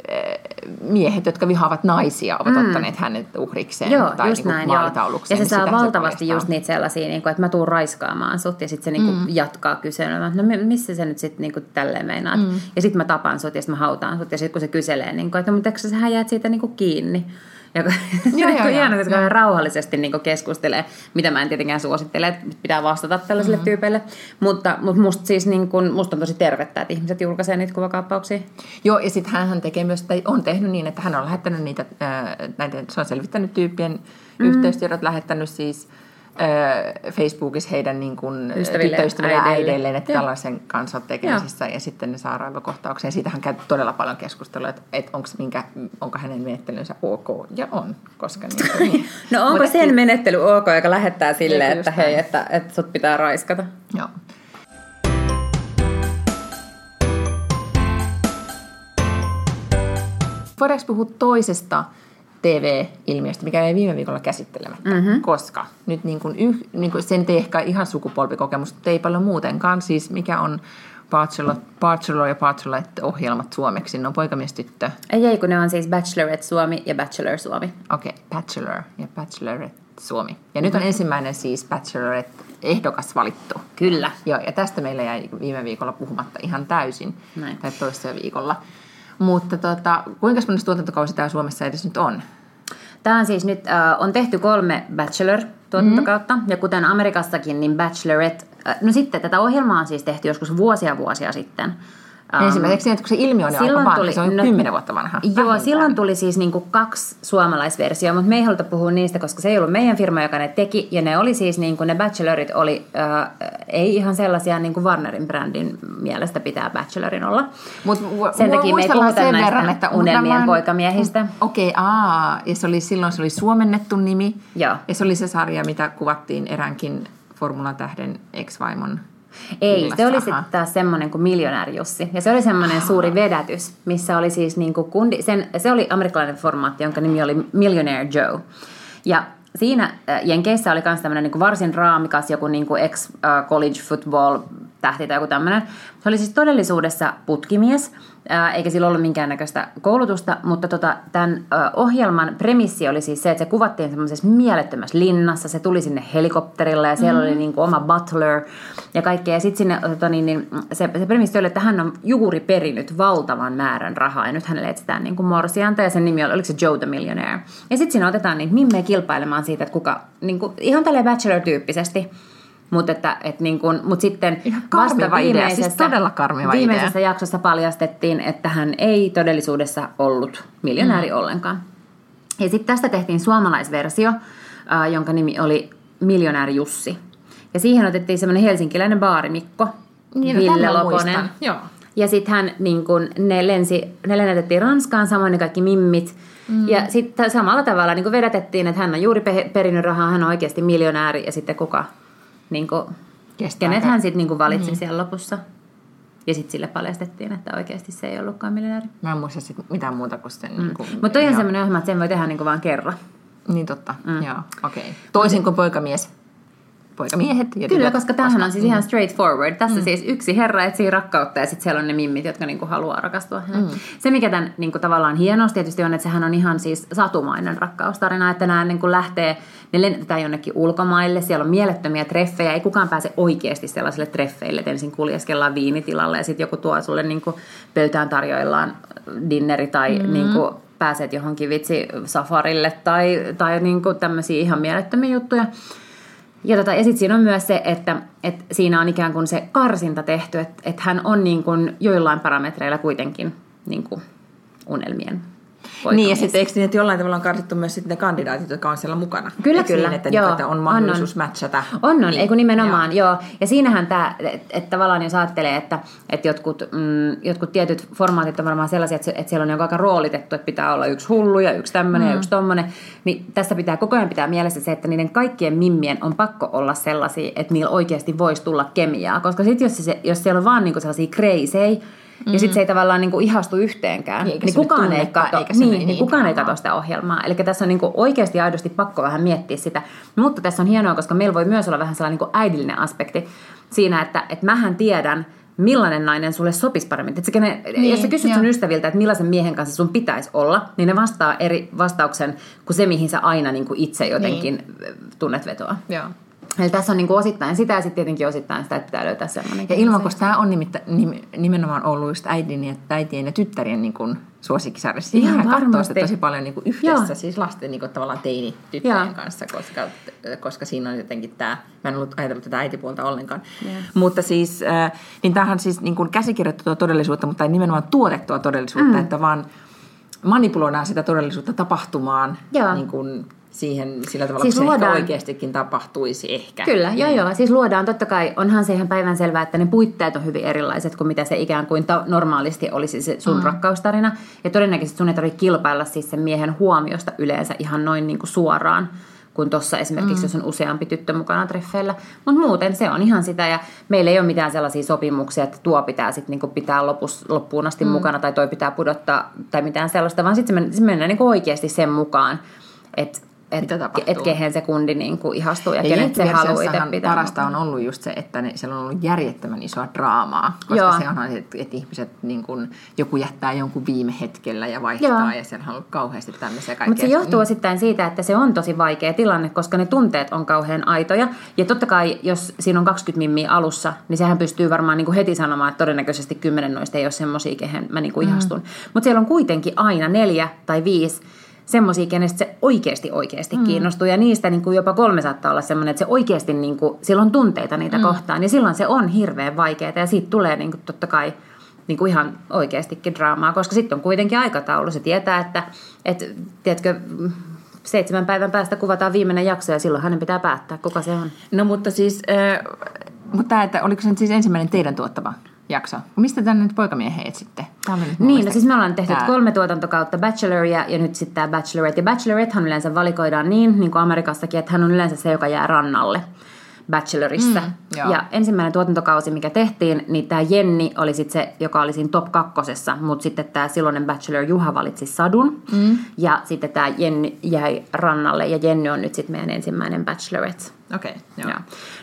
A: eh, miehet, jotka vihaavat naisia, ovat mm. ottaneet hänet uhrikseen
B: Joo,
A: tai
B: just
A: niin
B: näin, joo. Ja
A: maalitaulukseen.
B: se
A: niin
B: saa
A: se
B: valtavasti
A: paljastaa.
B: just niitä sellaisia, niin kuin, että mä tuun raiskaamaan sut ja sitten se niin kuin mm. jatkaa kyselemään, no mi- missä se nyt sitten niin kuin tälleen meinaat. Mm. Ja sitten mä tapan sut ja sitten mä hautaan sut ja sitten kun se kyselee, niin kuin, että no, mutta sä jäät siitä niin kuin kiinni. Kun-
A: Joo, joo,
B: kun
A: joo.
B: hienoa, koska hän rauhallisesti niin keskustelee, mitä mä en tietenkään suosittele, että pitää vastata tällaisille mm. tyypeille. Mutta, mutta musta, siis niin kuin, musta on tosi tervettä, että ihmiset julkaisee niitä kuvakaappauksia.
A: Joo, ja sitten hän tekee myös, tai on tehnyt niin, että hän on lähettänyt niitä, ää, näitä, se on selvittänyt tyyppien mm. yhteystiedot, lähettänyt siis Facebookissa heidän niin kuin,
B: Ystäville,
A: tyttöystäville ja
B: äideille.
A: äideilleen, että
B: Joo.
A: tällaisen kanssa on tekemisissä, ja sitten ne saa raivokohtauksen. Siitähän käy todella paljon keskustelua, että, että onko, minkä, onko hänen menettelynsä ok, ja on, koska niin, niin.
B: No onko sen menettely ok, joka lähettää
A: Eikö
B: että hei, että, että sut pitää raiskata?
A: Joo. Voidaanko puhua toisesta TV-ilmiöstä, mikä ei viime viikolla käsittelemättä, mm-hmm. koska nyt niin kuin yh, niin kuin sen ei ehkä ihan sukupolvikokemus, mutta ei paljon muutenkaan, siis mikä on Bachelor, Bachelor ja Bachelorette-ohjelmat suomeksi, ne on poikamies tyttö,
B: Ei, ei, kun ne on siis Bachelorette Suomi ja Bachelor Suomi.
A: okei, okay, Bachelor ja Bachelorette Suomi. Ja nyt on ensimmäinen siis Bachelorette-ehdokas valittu.
B: Kyllä.
A: Joo, ja tästä meillä jäi viime viikolla puhumatta ihan täysin,
B: Näin.
A: tai toista viikolla. Mutta tota, kuinka monessa tuotantokausi tämä Suomessa edes nyt on?
B: Tämä on siis nyt, äh, on tehty kolme Bachelor-tuotantokautta, mm-hmm. ja kuten Amerikassakin, niin Bachelorette, äh, no sitten tätä ohjelmaa on siis tehty joskus vuosia vuosia sitten. Ähm,
A: Ensimmäiseksi, että kun se ilmiö on aika
B: silloin
A: vanha,
B: tuli-
A: se on
B: no-
A: kymmenen vuotta vanha.
B: Joo,
A: vähintään.
B: silloin tuli siis niinku kaksi suomalaisversioa, mutta me ei haluta puhua niistä, koska se ei ollut meidän firma, joka ne teki. Ja ne oli siis, niinku, ne bachelorit oli, äh, ei ihan sellaisia, niin kuin Warnerin brändin mielestä pitää bachelorin olla.
A: Mut mu-
B: Sen takia me ei puhuta näistä unelmien
A: nämä-
B: poikamiehistä.
A: Okei, okay, aa, ja se oli, silloin se oli suomennettu nimi.
B: Joo.
A: Ja se oli se sarja, mitä kuvattiin eräänkin Formula-tähden ex-vaimon
B: Ei, se oli sitten taas semmoinen kuin Miljonääri Jussi. Ja se oli semmoinen suuri vedätys, missä oli siis niinku kundi, sen, se oli amerikkalainen formaatti, jonka nimi oli Millionaire Joe. Ja siinä äh, Jenkeissä oli myös tämmöinen niinku varsin raamikas joku niinku ex-college football tähti tai joku tämmöinen. Se oli siis todellisuudessa putkimies, ää, eikä sillä ollut minkäännäköistä koulutusta, mutta tota, tämän ää, ohjelman premissi oli siis se, että se kuvattiin semmoisessa mielettömässä linnassa, se tuli sinne helikopterilla ja siellä mm-hmm. oli niinku oma butler ja kaikkea. Ja sitten sinne tota, niin, niin, se, se premissi oli, että hän on juuri perinyt valtavan määrän rahaa ja nyt hänelle etsitään niinku morsianta ja sen nimi oli, oliko se Joe the Millionaire. Ja sitten siinä otetaan niitä mimmejä kilpailemaan siitä, että kuka, niinku, ihan tälleen bachelor-tyyppisesti, mutta että, et niin kun, mut sitten
A: karmiva idea, siis todella karmiva
B: viimeisessä
A: idea.
B: jaksossa paljastettiin, että hän ei todellisuudessa ollut miljonääri mm. ollenkaan. Ja sitten tästä tehtiin suomalaisversio, äh, jonka nimi oli Miljonääri Jussi. Ja siihen otettiin semmoinen helsinkiläinen baarimikko,
A: Niin, no
B: Ville Loponen.
A: joo.
B: Ja sitten hän, niin kun, ne, lensi, ne lennätettiin Ranskaan, samoin ne kaikki mimmit. Mm. Ja sitten samalla tavalla niin vedätettiin, että hän on juuri pe- perinyt rahaa, hän on oikeasti miljonääri ja sitten kuka niin
A: Kestääkö?
B: Kenet hän sitten niinku valitsi niin. siellä lopussa. Ja sitten sille paljastettiin, että oikeasti se ei ollutkaan miljonääri.
A: Mä en muista sit mitään muuta kuin sen. Mm. Niin
B: Mutta toi on semmoinen ohjelma, että sen voi tehdä niinku vaan kerran.
A: Niin totta, mm. joo, okei. Okay. Toisin kuin poikamies poikamiehet. Ja
B: Kyllä, koska tämähän on siis ihan straightforward. Tässä mm. siis yksi herra etsii rakkautta ja sitten siellä on ne mimmit, jotka niinku haluaa rakastua häneen. Mm. Se, mikä tämän niinku tavallaan hienosti tietysti on, että sehän on ihan siis satumainen rakkaustarina, että nämä niinku lähtee, ne lennetään jonnekin ulkomaille, siellä on mielettömiä treffejä, ei kukaan pääse oikeasti sellaisille treffeille, että ensin kuljeskellaan viinitilalle ja sitten joku tuo sulle niinku pöytään tarjoillaan dinneri tai mm. niinku pääset johonkin vitsi safarille tai, tai niinku tämmöisiä ihan mielettömiä juttuja. Ja, tota, ja sitten siinä on myös se, että, että siinä on ikään kuin se karsinta tehty, että, että hän on niin kuin joillain parametreilla kuitenkin niin kuin unelmien.
A: Niin, ja sitten eikö niin, että jollain tavalla on karsittu myös sitten ne kandidaatit, jotka on siellä mukana?
B: Kyllä, eikö kyllä.
A: Niin, että, joo, että on mahdollisuus on, matchata?
B: On, on, niin, eikö nimenomaan, joo. joo. Ja siinähän tämä, että, että tavallaan jos ajattelee, että, että jotkut, mm, jotkut tietyt formaatit on varmaan sellaisia, että, että siellä on joku aika roolitettu, että pitää olla yksi hullu ja yksi tämmöinen mm. ja yksi tommonen, niin tässä pitää koko ajan pitää mielessä se, että niiden kaikkien mimmien on pakko olla sellaisia, että niillä oikeasti voisi tulla kemiaa, koska sitten jos, se, jos siellä on vaan niinku sellaisia crazy, Mm-hmm. Ja sitten se ei tavallaan niinku ihastu yhteenkään. Niin, niin kukaan, ei kato, niin, niin, niin, kukaan ei katso sitä ohjelmaa. Eli tässä on niinku oikeasti aidosti pakko vähän miettiä sitä. Mutta tässä on hienoa, koska meillä voi myös olla vähän sellainen niinku äidillinen aspekti siinä, että, että mähän tiedän, millainen nainen sulle sopisi paremmin. Et kenen, niin, jos sä kysyt jo. sun ystäviltä, että millaisen miehen kanssa sun pitäisi olla, niin ne vastaa eri vastauksen kuin se, mihin sä aina niin kuin itse jotenkin niin. tunnet vetoa.
A: Joo.
B: Eli tässä on niin kuin osittain sitä ja sitten tietenkin osittain sitä, että pitää löytää semmoinen.
A: Ja ilman, koska tämä on nimittä, nimenomaan ollut just äidin ja äitien ja tyttärien niin kuin suosikkisarja. Ihan katsoo sitä tosi paljon niin kuin yhdessä, Joo. siis lasten niin kuin, tavallaan teini-tyttöjen kanssa, koska, koska siinä on jotenkin tämä, mä en ollut ajatellut tätä äitipuolta ollenkaan. Yeah. Mutta siis, äh, niin tämähän siis niin kuin käsikirjoittua todellisuutta, mutta ei nimenomaan tuotettua todellisuutta, mm. että vaan manipuloidaan sitä todellisuutta tapahtumaan Joo. niin kuin, siihen sillä tavalla, siis että luodaan... se oikeastikin tapahtuisi ehkä.
B: Kyllä, niin. joo joo. Siis luodaan totta kai, onhan se ihan päivänselvää, että ne puitteet on hyvin erilaiset kuin mitä se ikään kuin ta- normaalisti olisi se sun mm. rakkaustarina. Ja todennäköisesti sun ei tarvitse kilpailla siis sen miehen huomiosta yleensä ihan noin niin kuin suoraan kuin tuossa esimerkiksi, mm. jos on useampi tyttö mukana treffeillä. Mutta muuten se on ihan sitä, ja meillä ei ole mitään sellaisia sopimuksia, että tuo pitää sitten niinku pitää lopus, loppuun asti mm. mukana, tai toi pitää pudottaa, tai mitään sellaista, vaan sitten se mennään niinku oikeasti sen mukaan, että että et kehen se kundi niin kuin ihastuu ja, ja kenet se haluaa itse pitää.
A: Parasta on ollut just se, että ne, siellä on ollut järjettömän isoa draamaa, koska Joo. se on, että, että ihmiset, niin kuin, joku jättää jonkun viime hetkellä ja vaihtaa Joo. ja siellä on ollut kauheasti tämmöisiä kaikkea.
B: Mutta se johtuu mm. osittain siitä, että se on tosi vaikea tilanne, koska ne tunteet on kauhean aitoja. Ja totta kai, jos siinä on 20 mimmiä alussa, niin sehän pystyy varmaan niin kuin heti sanomaan, että todennäköisesti kymmenen noista ei ole semmoisia, kehen mä niin kuin mm. ihastun. Mutta siellä on kuitenkin aina neljä tai viisi semmoisia, kenestä se oikeasti oikeasti mm. kiinnostuu. Ja niistä niin kuin jopa kolme saattaa olla semmoinen, että se oikeasti, niin kuin, sillä on tunteita niitä mm. kohtaan. Ja silloin se on hirveän vaikeaa ja siitä tulee niin kuin, totta kai niin kuin ihan oikeastikin draamaa, koska sitten on kuitenkin aikataulu. Se tietää, että, että tiedätkö, seitsemän päivän päästä kuvataan viimeinen jakso ja silloin hänen pitää päättää, kuka se on.
A: No mutta siis, äh, mutta että oliko se nyt siis ensimmäinen teidän tuottava? Jakso. Mistä tänne nyt poikamiehen etsitte?
B: Nyt niin, no siis me ollaan tehty tää... kolme tuotantokautta Bachelor ja, ja nyt sitten tämä Bachelorette. Ja Bachelorettehan yleensä valikoidaan niin, niin kuin Amerikassakin, että hän on yleensä se, joka jää rannalle. Bachelorissa. Mm, ja ensimmäinen tuotantokausi, mikä tehtiin, niin tämä Jenni oli sitten se, joka oli siinä top kakkosessa, mutta sitten tämä silloinen Bachelor Juha valitsi Sadun. Mm. Ja sitten tämä Jenni jäi rannalle ja Jenni on nyt sitten meidän ensimmäinen Bachelorette.
A: Okei, okay, joo.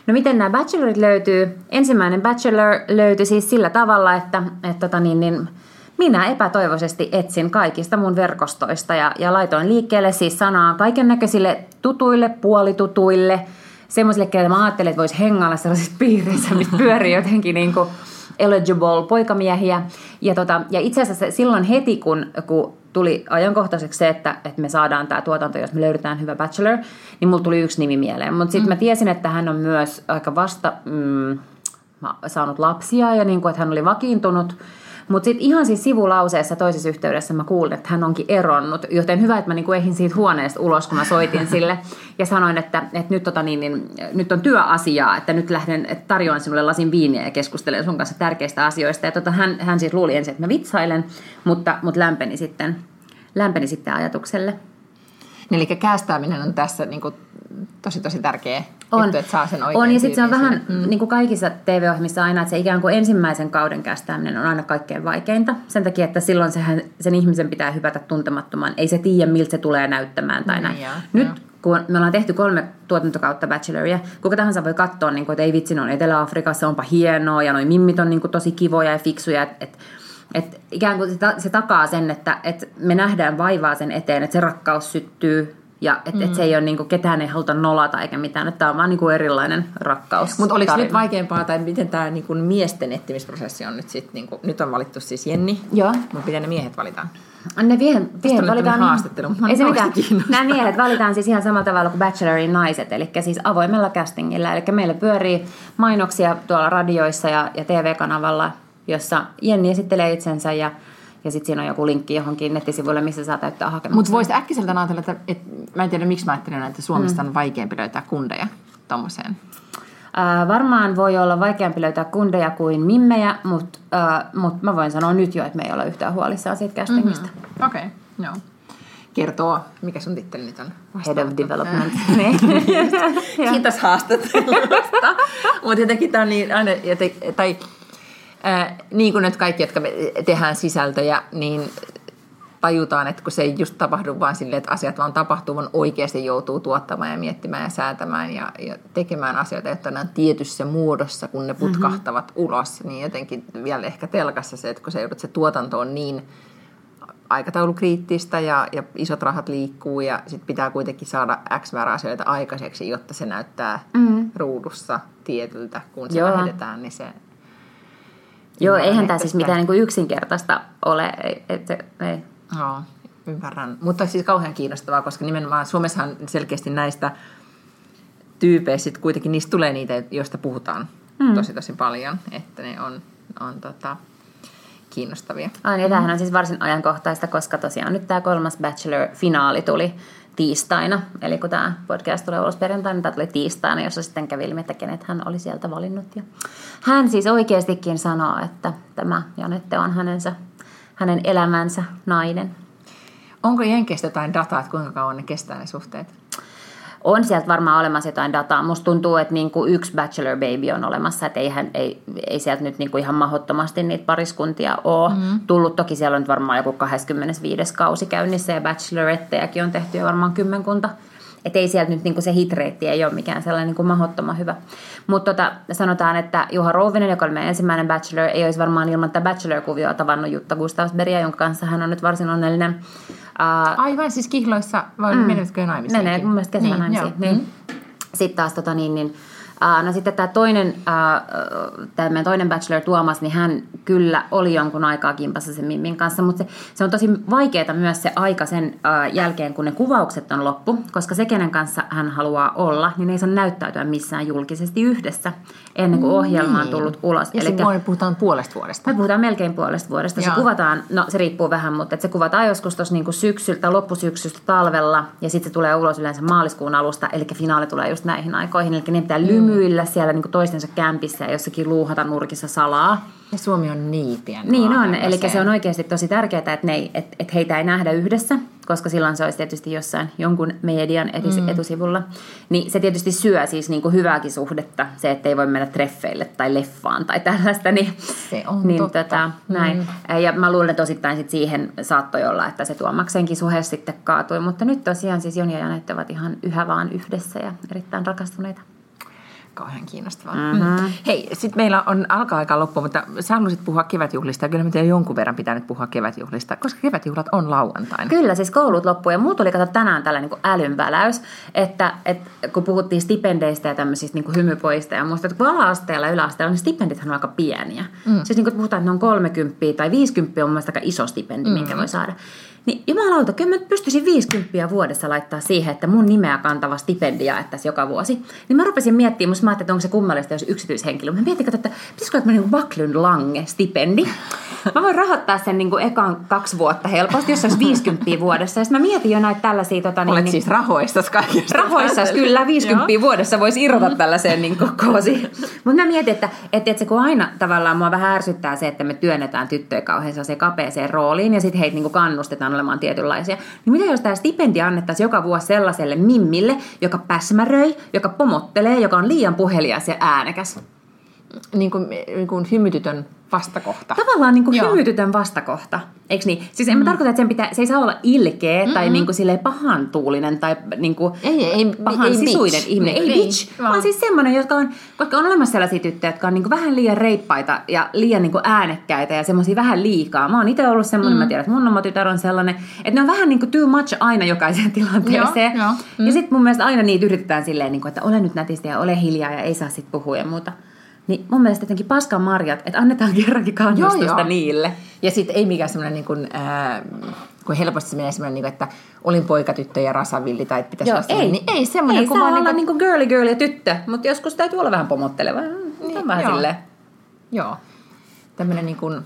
B: No miten nämä bachelorit löytyy? Ensimmäinen bachelor löytyi siis sillä tavalla, että, että tota niin, niin, minä epätoivoisesti etsin kaikista mun verkostoista ja, ja laitoin liikkeelle siis sanaa kaiken näköisille tutuille, puolitutuille, semmoisille, keille mä ajattelin, että voisi hengailla sellaisissa piireissä, missä pyörii jotenkin niin kuin eligible poikamiehiä. Ja, tota, ja itse asiassa silloin heti, kun, kun tuli ajankohtaiseksi se, että, että me saadaan tämä tuotanto, jos me löydetään hyvä bachelor, niin mulla tuli yksi nimi mieleen. Mutta sitten mm. mä tiesin, että hän on myös aika vasta mm, saanut lapsia ja niin kuin, että hän oli vakiintunut. Mutta sitten ihan siis sivulauseessa toisessa yhteydessä mä kuulin, että hän onkin eronnut. Joten hyvä, että mä niinku ehin siitä huoneesta ulos, kun mä soitin sille. Ja sanoin, että, että nyt, tota niin, niin, nyt on työasiaa, että nyt lähden, että tarjoan sinulle lasin viiniä ja keskustelen sun kanssa tärkeistä asioista. Ja tota, hän, hän siis luuli ensin, että mä vitsailen, mutta, mutta lämpeni, sitten, lämpeni sitten ajatukselle.
A: Eli käästääminen on tässä niin kuin, tosi tosi tärkeä on. Juttu, että saa sen
B: On, ja sitten se on vähän mm. niin kuin kaikissa TV-ohjelmissa aina, että se ikään kuin ensimmäisen kauden kästäminen on aina kaikkein vaikeinta. Sen takia, että silloin sehän, sen ihmisen pitää hypätä tuntemattomaan. Ei se tiedä, miltä se tulee näyttämään tai mm, näin. Ja, Nyt ja kun me ollaan tehty kolme tuotantokautta Bacheloria, kuka tahansa voi katsoa, niin kuin, että ei vitsi, on Etelä-Afrikassa, onpa hienoa ja noin mimmit on niin kuin, tosi kivoja ja fiksuja, että et, et ikään kuin se, ta, se takaa sen, että et me nähdään vaivaa sen eteen, että se rakkaus syttyy ja että mm. et se ei ole niinku, ketään ei haluta nolata eikä mitään, että tämä on vaan niinku erilainen rakkaus.
A: Mutta oliko nyt vaikeampaa, tai miten tämä niinku miesten etsimisprosessi on nyt sitten, niinku, nyt on valittu siis Jenni,
B: Joo.
A: mutta miten ne miehet valitaan?
B: Ne miehet, miehet valitaan...
A: haastattelu, mutta
B: ei se mitään. Nämä miehet valitaan siis ihan samalla tavalla kuin Bachelorin naiset, eli siis avoimella castingilla. Eli meillä pyörii mainoksia tuolla radioissa ja, ja TV-kanavalla, jossa Jenni esittelee itsensä ja ja sitten siinä on joku linkki johonkin nettisivuille, missä saa täyttää hakemuksen.
A: Mutta voisi äkkiseltä ajatella, että, että mä en tiedä miksi mä ajattelen, että Suomesta mm. on vaikeampi löytää kundeja tuommoiseen.
B: Äh, varmaan voi olla vaikeampi löytää kundeja kuin mimmejä, mutta äh, mut mä voin sanoa nyt jo, että me ei ole yhtään huolissaan siitä castingista.
A: Mm-hmm. Okei, okay, joo. Kertoo, mikä sun titteli nyt on?
B: Head of Development.
A: Kiitos haastattelusta. Mutta jotenkin tämä on niin aina, tai niin kuin nyt kaikki, jotka me tehdään sisältöjä, niin tajutaan, että kun se ei just tapahdu vaan silleen, että asiat vaan tapahtuu, vaan oikeasti joutuu tuottamaan ja miettimään ja säätämään ja, ja tekemään asioita, jotta ne on tietyssä muodossa, kun ne putkahtavat mm-hmm. ulos, niin jotenkin vielä ehkä telkassa se, että kun se joudut, se tuotanto on niin aikataulukriittistä ja, ja isot rahat liikkuu ja sitten pitää kuitenkin saada X määrä asioita aikaiseksi, jotta se näyttää mm. ruudussa tietyltä, kun se Joo. lähetetään, niin se...
B: Joo, eihän tämä siis mitään niin kuin yksinkertaista ole. Ei, et, ei.
A: Joo, ymmärrän. Mutta siis kauhean kiinnostavaa, koska nimenomaan Suomessahan selkeästi näistä tyypeistä kuitenkin niistä tulee niitä, joista puhutaan mm. tosi tosi paljon, että ne on, on tota, kiinnostavia.
B: Ai, ja tämähän on siis varsin ajankohtaista, koska tosiaan nyt tämä kolmas Bachelor-finaali tuli tiistaina. Eli kun tämä podcast tulee ulos perjantaina, niin tämä tuli tiistaina, jossa sitten kävi ilmi, että kenet hän oli sieltä valinnut. Ja hän siis oikeastikin sanoo, että tämä Janette on hänensä hänen elämänsä nainen.
A: Onko Jenkeistä jotain dataa, että kuinka kauan ne kestää ne suhteet?
B: On sieltä varmaan olemassa jotain dataa. Musta tuntuu, että niinku yksi bachelor baby on olemassa, että eihän, ei, ei sieltä nyt niinku ihan mahdottomasti niitä pariskuntia ole mm. tullut. Toki siellä on nyt varmaan joku 25. kausi käynnissä ja bachelorettejakin on tehty jo varmaan kymmenkunta. Että ei sieltä nyt niinku se hitreitti ei ole mikään sellainen niinku mahdottoman hyvä. Mutta tota, sanotaan, että Juha Rouvinen, joka oli meidän ensimmäinen bachelor, ei olisi varmaan ilman tätä bachelor-kuvioa tavannut Jutta Gustavsberia, jonka kanssa hän on nyt varsin onnellinen.
A: Uh, Aivan, siis kihloissa, vai mm, menevätkö naimisiin?
B: Menee, mun mielestä kesällä niin, naimisiin. Niin. Mm. Sitten taas tota, niin, niin, no sitten tämä toinen, tämä meidän toinen bachelor Tuomas, niin hän kyllä oli jonkun aikaa kimpassa sen Mimmin kanssa, mutta se, se on tosi vaikeaa myös se aika sen jälkeen, kun ne kuvaukset on loppu, koska se, kenen kanssa hän haluaa olla, niin ei saa näyttäytyä missään julkisesti yhdessä ennen kuin ohjelma on niin. tullut ulos.
A: Ja Elikkä, me puhutaan puolesta vuodesta.
B: Me puhutaan melkein puolesta vuodesta. Se kuvataan, no se riippuu vähän, mutta se kuvataan joskus tuossa niin syksyltä, loppusyksystä talvella, ja sitten se tulee ulos yleensä maaliskuun alusta, eli finaali tulee just näihin aikoihin, eli ne pitää lymy hymyillä siellä niin kuin toistensa kämpissä ja jossakin luuhata nurkissa salaa.
A: Ja Suomi on niin pieni
B: Niin on, eli se on oikeasti tosi tärkeää, että, ne ei, että, että heitä ei nähdä yhdessä, koska silloin se olisi tietysti jossain jonkun median etus, mm. etusivulla. Niin se tietysti syö siis niin kuin hyvääkin suhdetta, se, että ei voi mennä treffeille tai leffaan tai tällaista. Niin,
A: se on niin, totta. Tota,
B: näin. Mm. Ja mä luulen, että osittain sit siihen saattoi olla, että se Tuomaksenkin suhe sitten kaatui. Mutta nyt tosiaan siis Joni ja Janette ovat ihan yhä vaan yhdessä ja erittäin rakastuneita
A: kauhean kiinnostavaa. Mm-hmm. Hei, sitten meillä on alkaa aika loppu, mutta sä haluaisit puhua kevätjuhlista ja kyllä me jonkun verran pitää nyt puhua kevätjuhlista, koska kevätjuhlat on lauantaina.
B: Kyllä, siis koulut loppuu ja mulla tuli kato tänään tällainen niin älynväläys, että, että kun puhuttiin stipendeistä ja tämmöisistä niin hymypoista ja muista, että kun ala-asteella ja yläasteella, niin stipendithän on aika pieniä. Mm. Siis niin kun puhutaan, että ne on 30 tai 50 on mun aika iso stipendi, mm. minkä voi saada. Niin jumalauta, kyllä mä pystyisin 50 vuodessa laittaa siihen, että mun nimeä kantava stipendia että joka vuosi. Niin mä rupesin miettimään, musta mä ajattelin, että onko se kummallista, jos yksityishenkilö. Mä mietin, että pitäisikö olla tämmöinen Backlund Lange stipendi. mä voin rahoittaa sen niin kuin ekan kaksi vuotta helposti, jos olisi 50 vuodessa. Ja mä mietin jo näitä tällaisia... Tota,
A: niin, Olet niin, siis rahoissa kaikista.
B: Rahoissa kyllä, 50 Joo. vuodessa voisi irrota tällaiseen niin koosi. Mutta mä mietin, että, että, että se kun aina tavallaan mua vähän ärsyttää se, että me työnnetään tyttöjä kauhean se kapeeseen rooliin ja sitten heitä niin kannustetaan olemaan tietynlaisia. Niin mitä jos tämä stipendi annettaisiin joka vuosi sellaiselle mimmille, joka päsmäröi, joka pomottelee, joka on liian puhelias ja äänekäs?
A: Niin kuin, niin kuin hymytytön vastakohta.
B: Tavallaan niin kuin hymytytön vastakohta. Eikö niin? Siis en mm. mä tarkoita, että sen pitää, se ei saa olla ilkeä Mm-mm. tai niin kuin silleen pahantuulinen tai niin kuin ei, ei, pahan ei, sisuinen bitch. ihminen. Ei, ei bitch, vaan. vaan siis semmoinen, jotka on, koska on olemassa sellaisia tyttöjä, jotka on niin kuin vähän liian reippaita ja liian niin kuin äänekkäitä ja semmoisia vähän liikaa. Mä oon itse ollut semmoinen, mm. mä tiedän, että mun oma tytär on sellainen, että ne on vähän niin kuin too much aina jokaiseen tilanteeseen. Joo, jo. Mm. Ja sitten mun mielestä aina niitä yritetään silleen, niin kuin, että ole nyt nätisti ja ole hiljaa ja ei saa sitten puhua ja muuta. Niin mun mielestä jotenkin paskan marjat, että annetaan kerrankin kannustusta joo, joo. niille.
A: Ja sitten ei mikään semmoinen, niin kuin, äh, kun helposti se menee semmoinen, niin kuin, että olin poikatyttö ja rasavilli tai että pitäisi
B: joo,
A: olla ei,
B: niin ei semmoinen. Ei kun saa vaan olla niin kuin girly girly ja tyttö, mutta joskus täytyy olla vähän pomotteleva. Niin, vähän joo. silleen.
A: Joo. Tämmöinen niin kuin,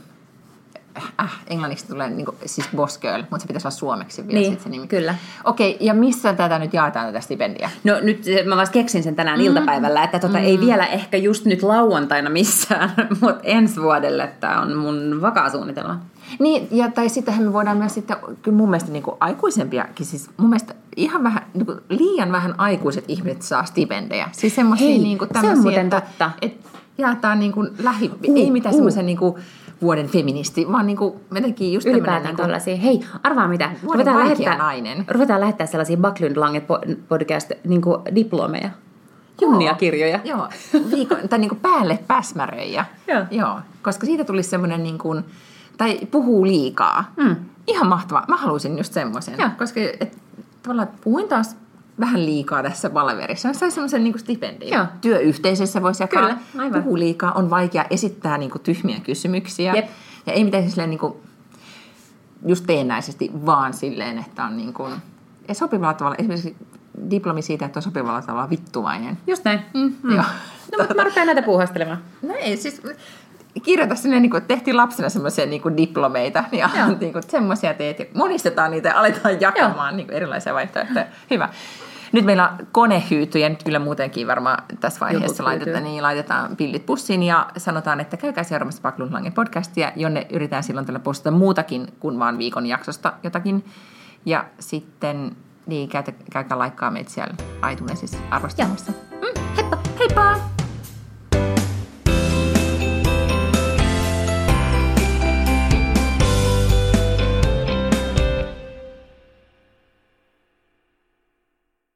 A: äh, englanniksi tulee niin kuin, siis boss girl, mutta se pitäisi olla suomeksi vielä
B: niin,
A: sit se nimi.
B: kyllä.
A: Okei, ja missä tätä nyt jaetaan tätä stipendiä?
B: No nyt mä vasta keksin sen tänään mm. iltapäivällä, että tota, mm. ei vielä ehkä just nyt lauantaina missään, mutta ensi vuodelle tämä on mun vakaa suunnitelma.
A: Niin, ja tai sittenhän me voidaan myös sitten, kyllä mun mielestä niin kuin aikuisempiakin, siis mun mielestä ihan vähän, niin kuin liian vähän aikuiset ihmiset saa stipendejä. Siis semmoisia niin kuin
B: tämmöisiä, se on muuten totta.
A: Että, jaetaan niin kuin lähi, uh, ei mitään uh. semmoisen niin kuin, vuoden feministi, vaan niin kuin jotenkin just
B: tämmöinen... Niin kuin, Hei, arvaa mitä.
A: Ruvetaan lähettää, nainen.
B: ruvetaan lähettää sellaisia Backlund Lange podcast niin kuin diplomeja. Kunniakirjoja.
A: Joo, viikon, tai niin kuin päälle päsmäröjä. Joo. Joo. Koska siitä tulisi semmoinen niin kuin, tai puhuu liikaa. Mm. Ihan mahtavaa. Mä haluaisin just semmoisen. Koska et, tavallaan puhuin taas vähän liikaa tässä palaverissa. Sai semmoisen niin stipendin. Joo. Työyhteisössä voisi jakaa. Kyllä, aivan. Puhuu liikaa, on vaikea esittää niin kuin, tyhmiä kysymyksiä. Jep. Ja ei mitään silleen niin kuin, just teennäisesti, vaan silleen, että on niin kuin, ja sopivalla tavalla, esimerkiksi diplomi siitä, että on sopivalla tavalla vittuvainen.
B: Just näin. Mm, mm. Joo. No, mutta mä rupean näitä puuhastelemaan.
A: No ei, siis kirjoita sinne, niin kuin, tehtiin lapsena semmoisia niin kuin diplomeita, niin, niin kuin, semmoisia teet ja monistetaan niitä ja aletaan jakamaan niin kuin, erilaisia vaihtoehtoja. Hyvä. Nyt meillä on konehyytyjä, nyt kyllä muutenkin varmaan tässä vaiheessa laitetaan, niin laitetaan pillit pussiin ja sanotaan, että käykää seuraamassa Paklun Langen podcastia, jonne yritetään silloin tällä postata muutakin kuin vaan viikon jaksosta jotakin. Ja sitten niin, käykää, käykää laikkaa meitä siellä iTunesissa arvostelemassa.
B: Mm, heippa! Heippa!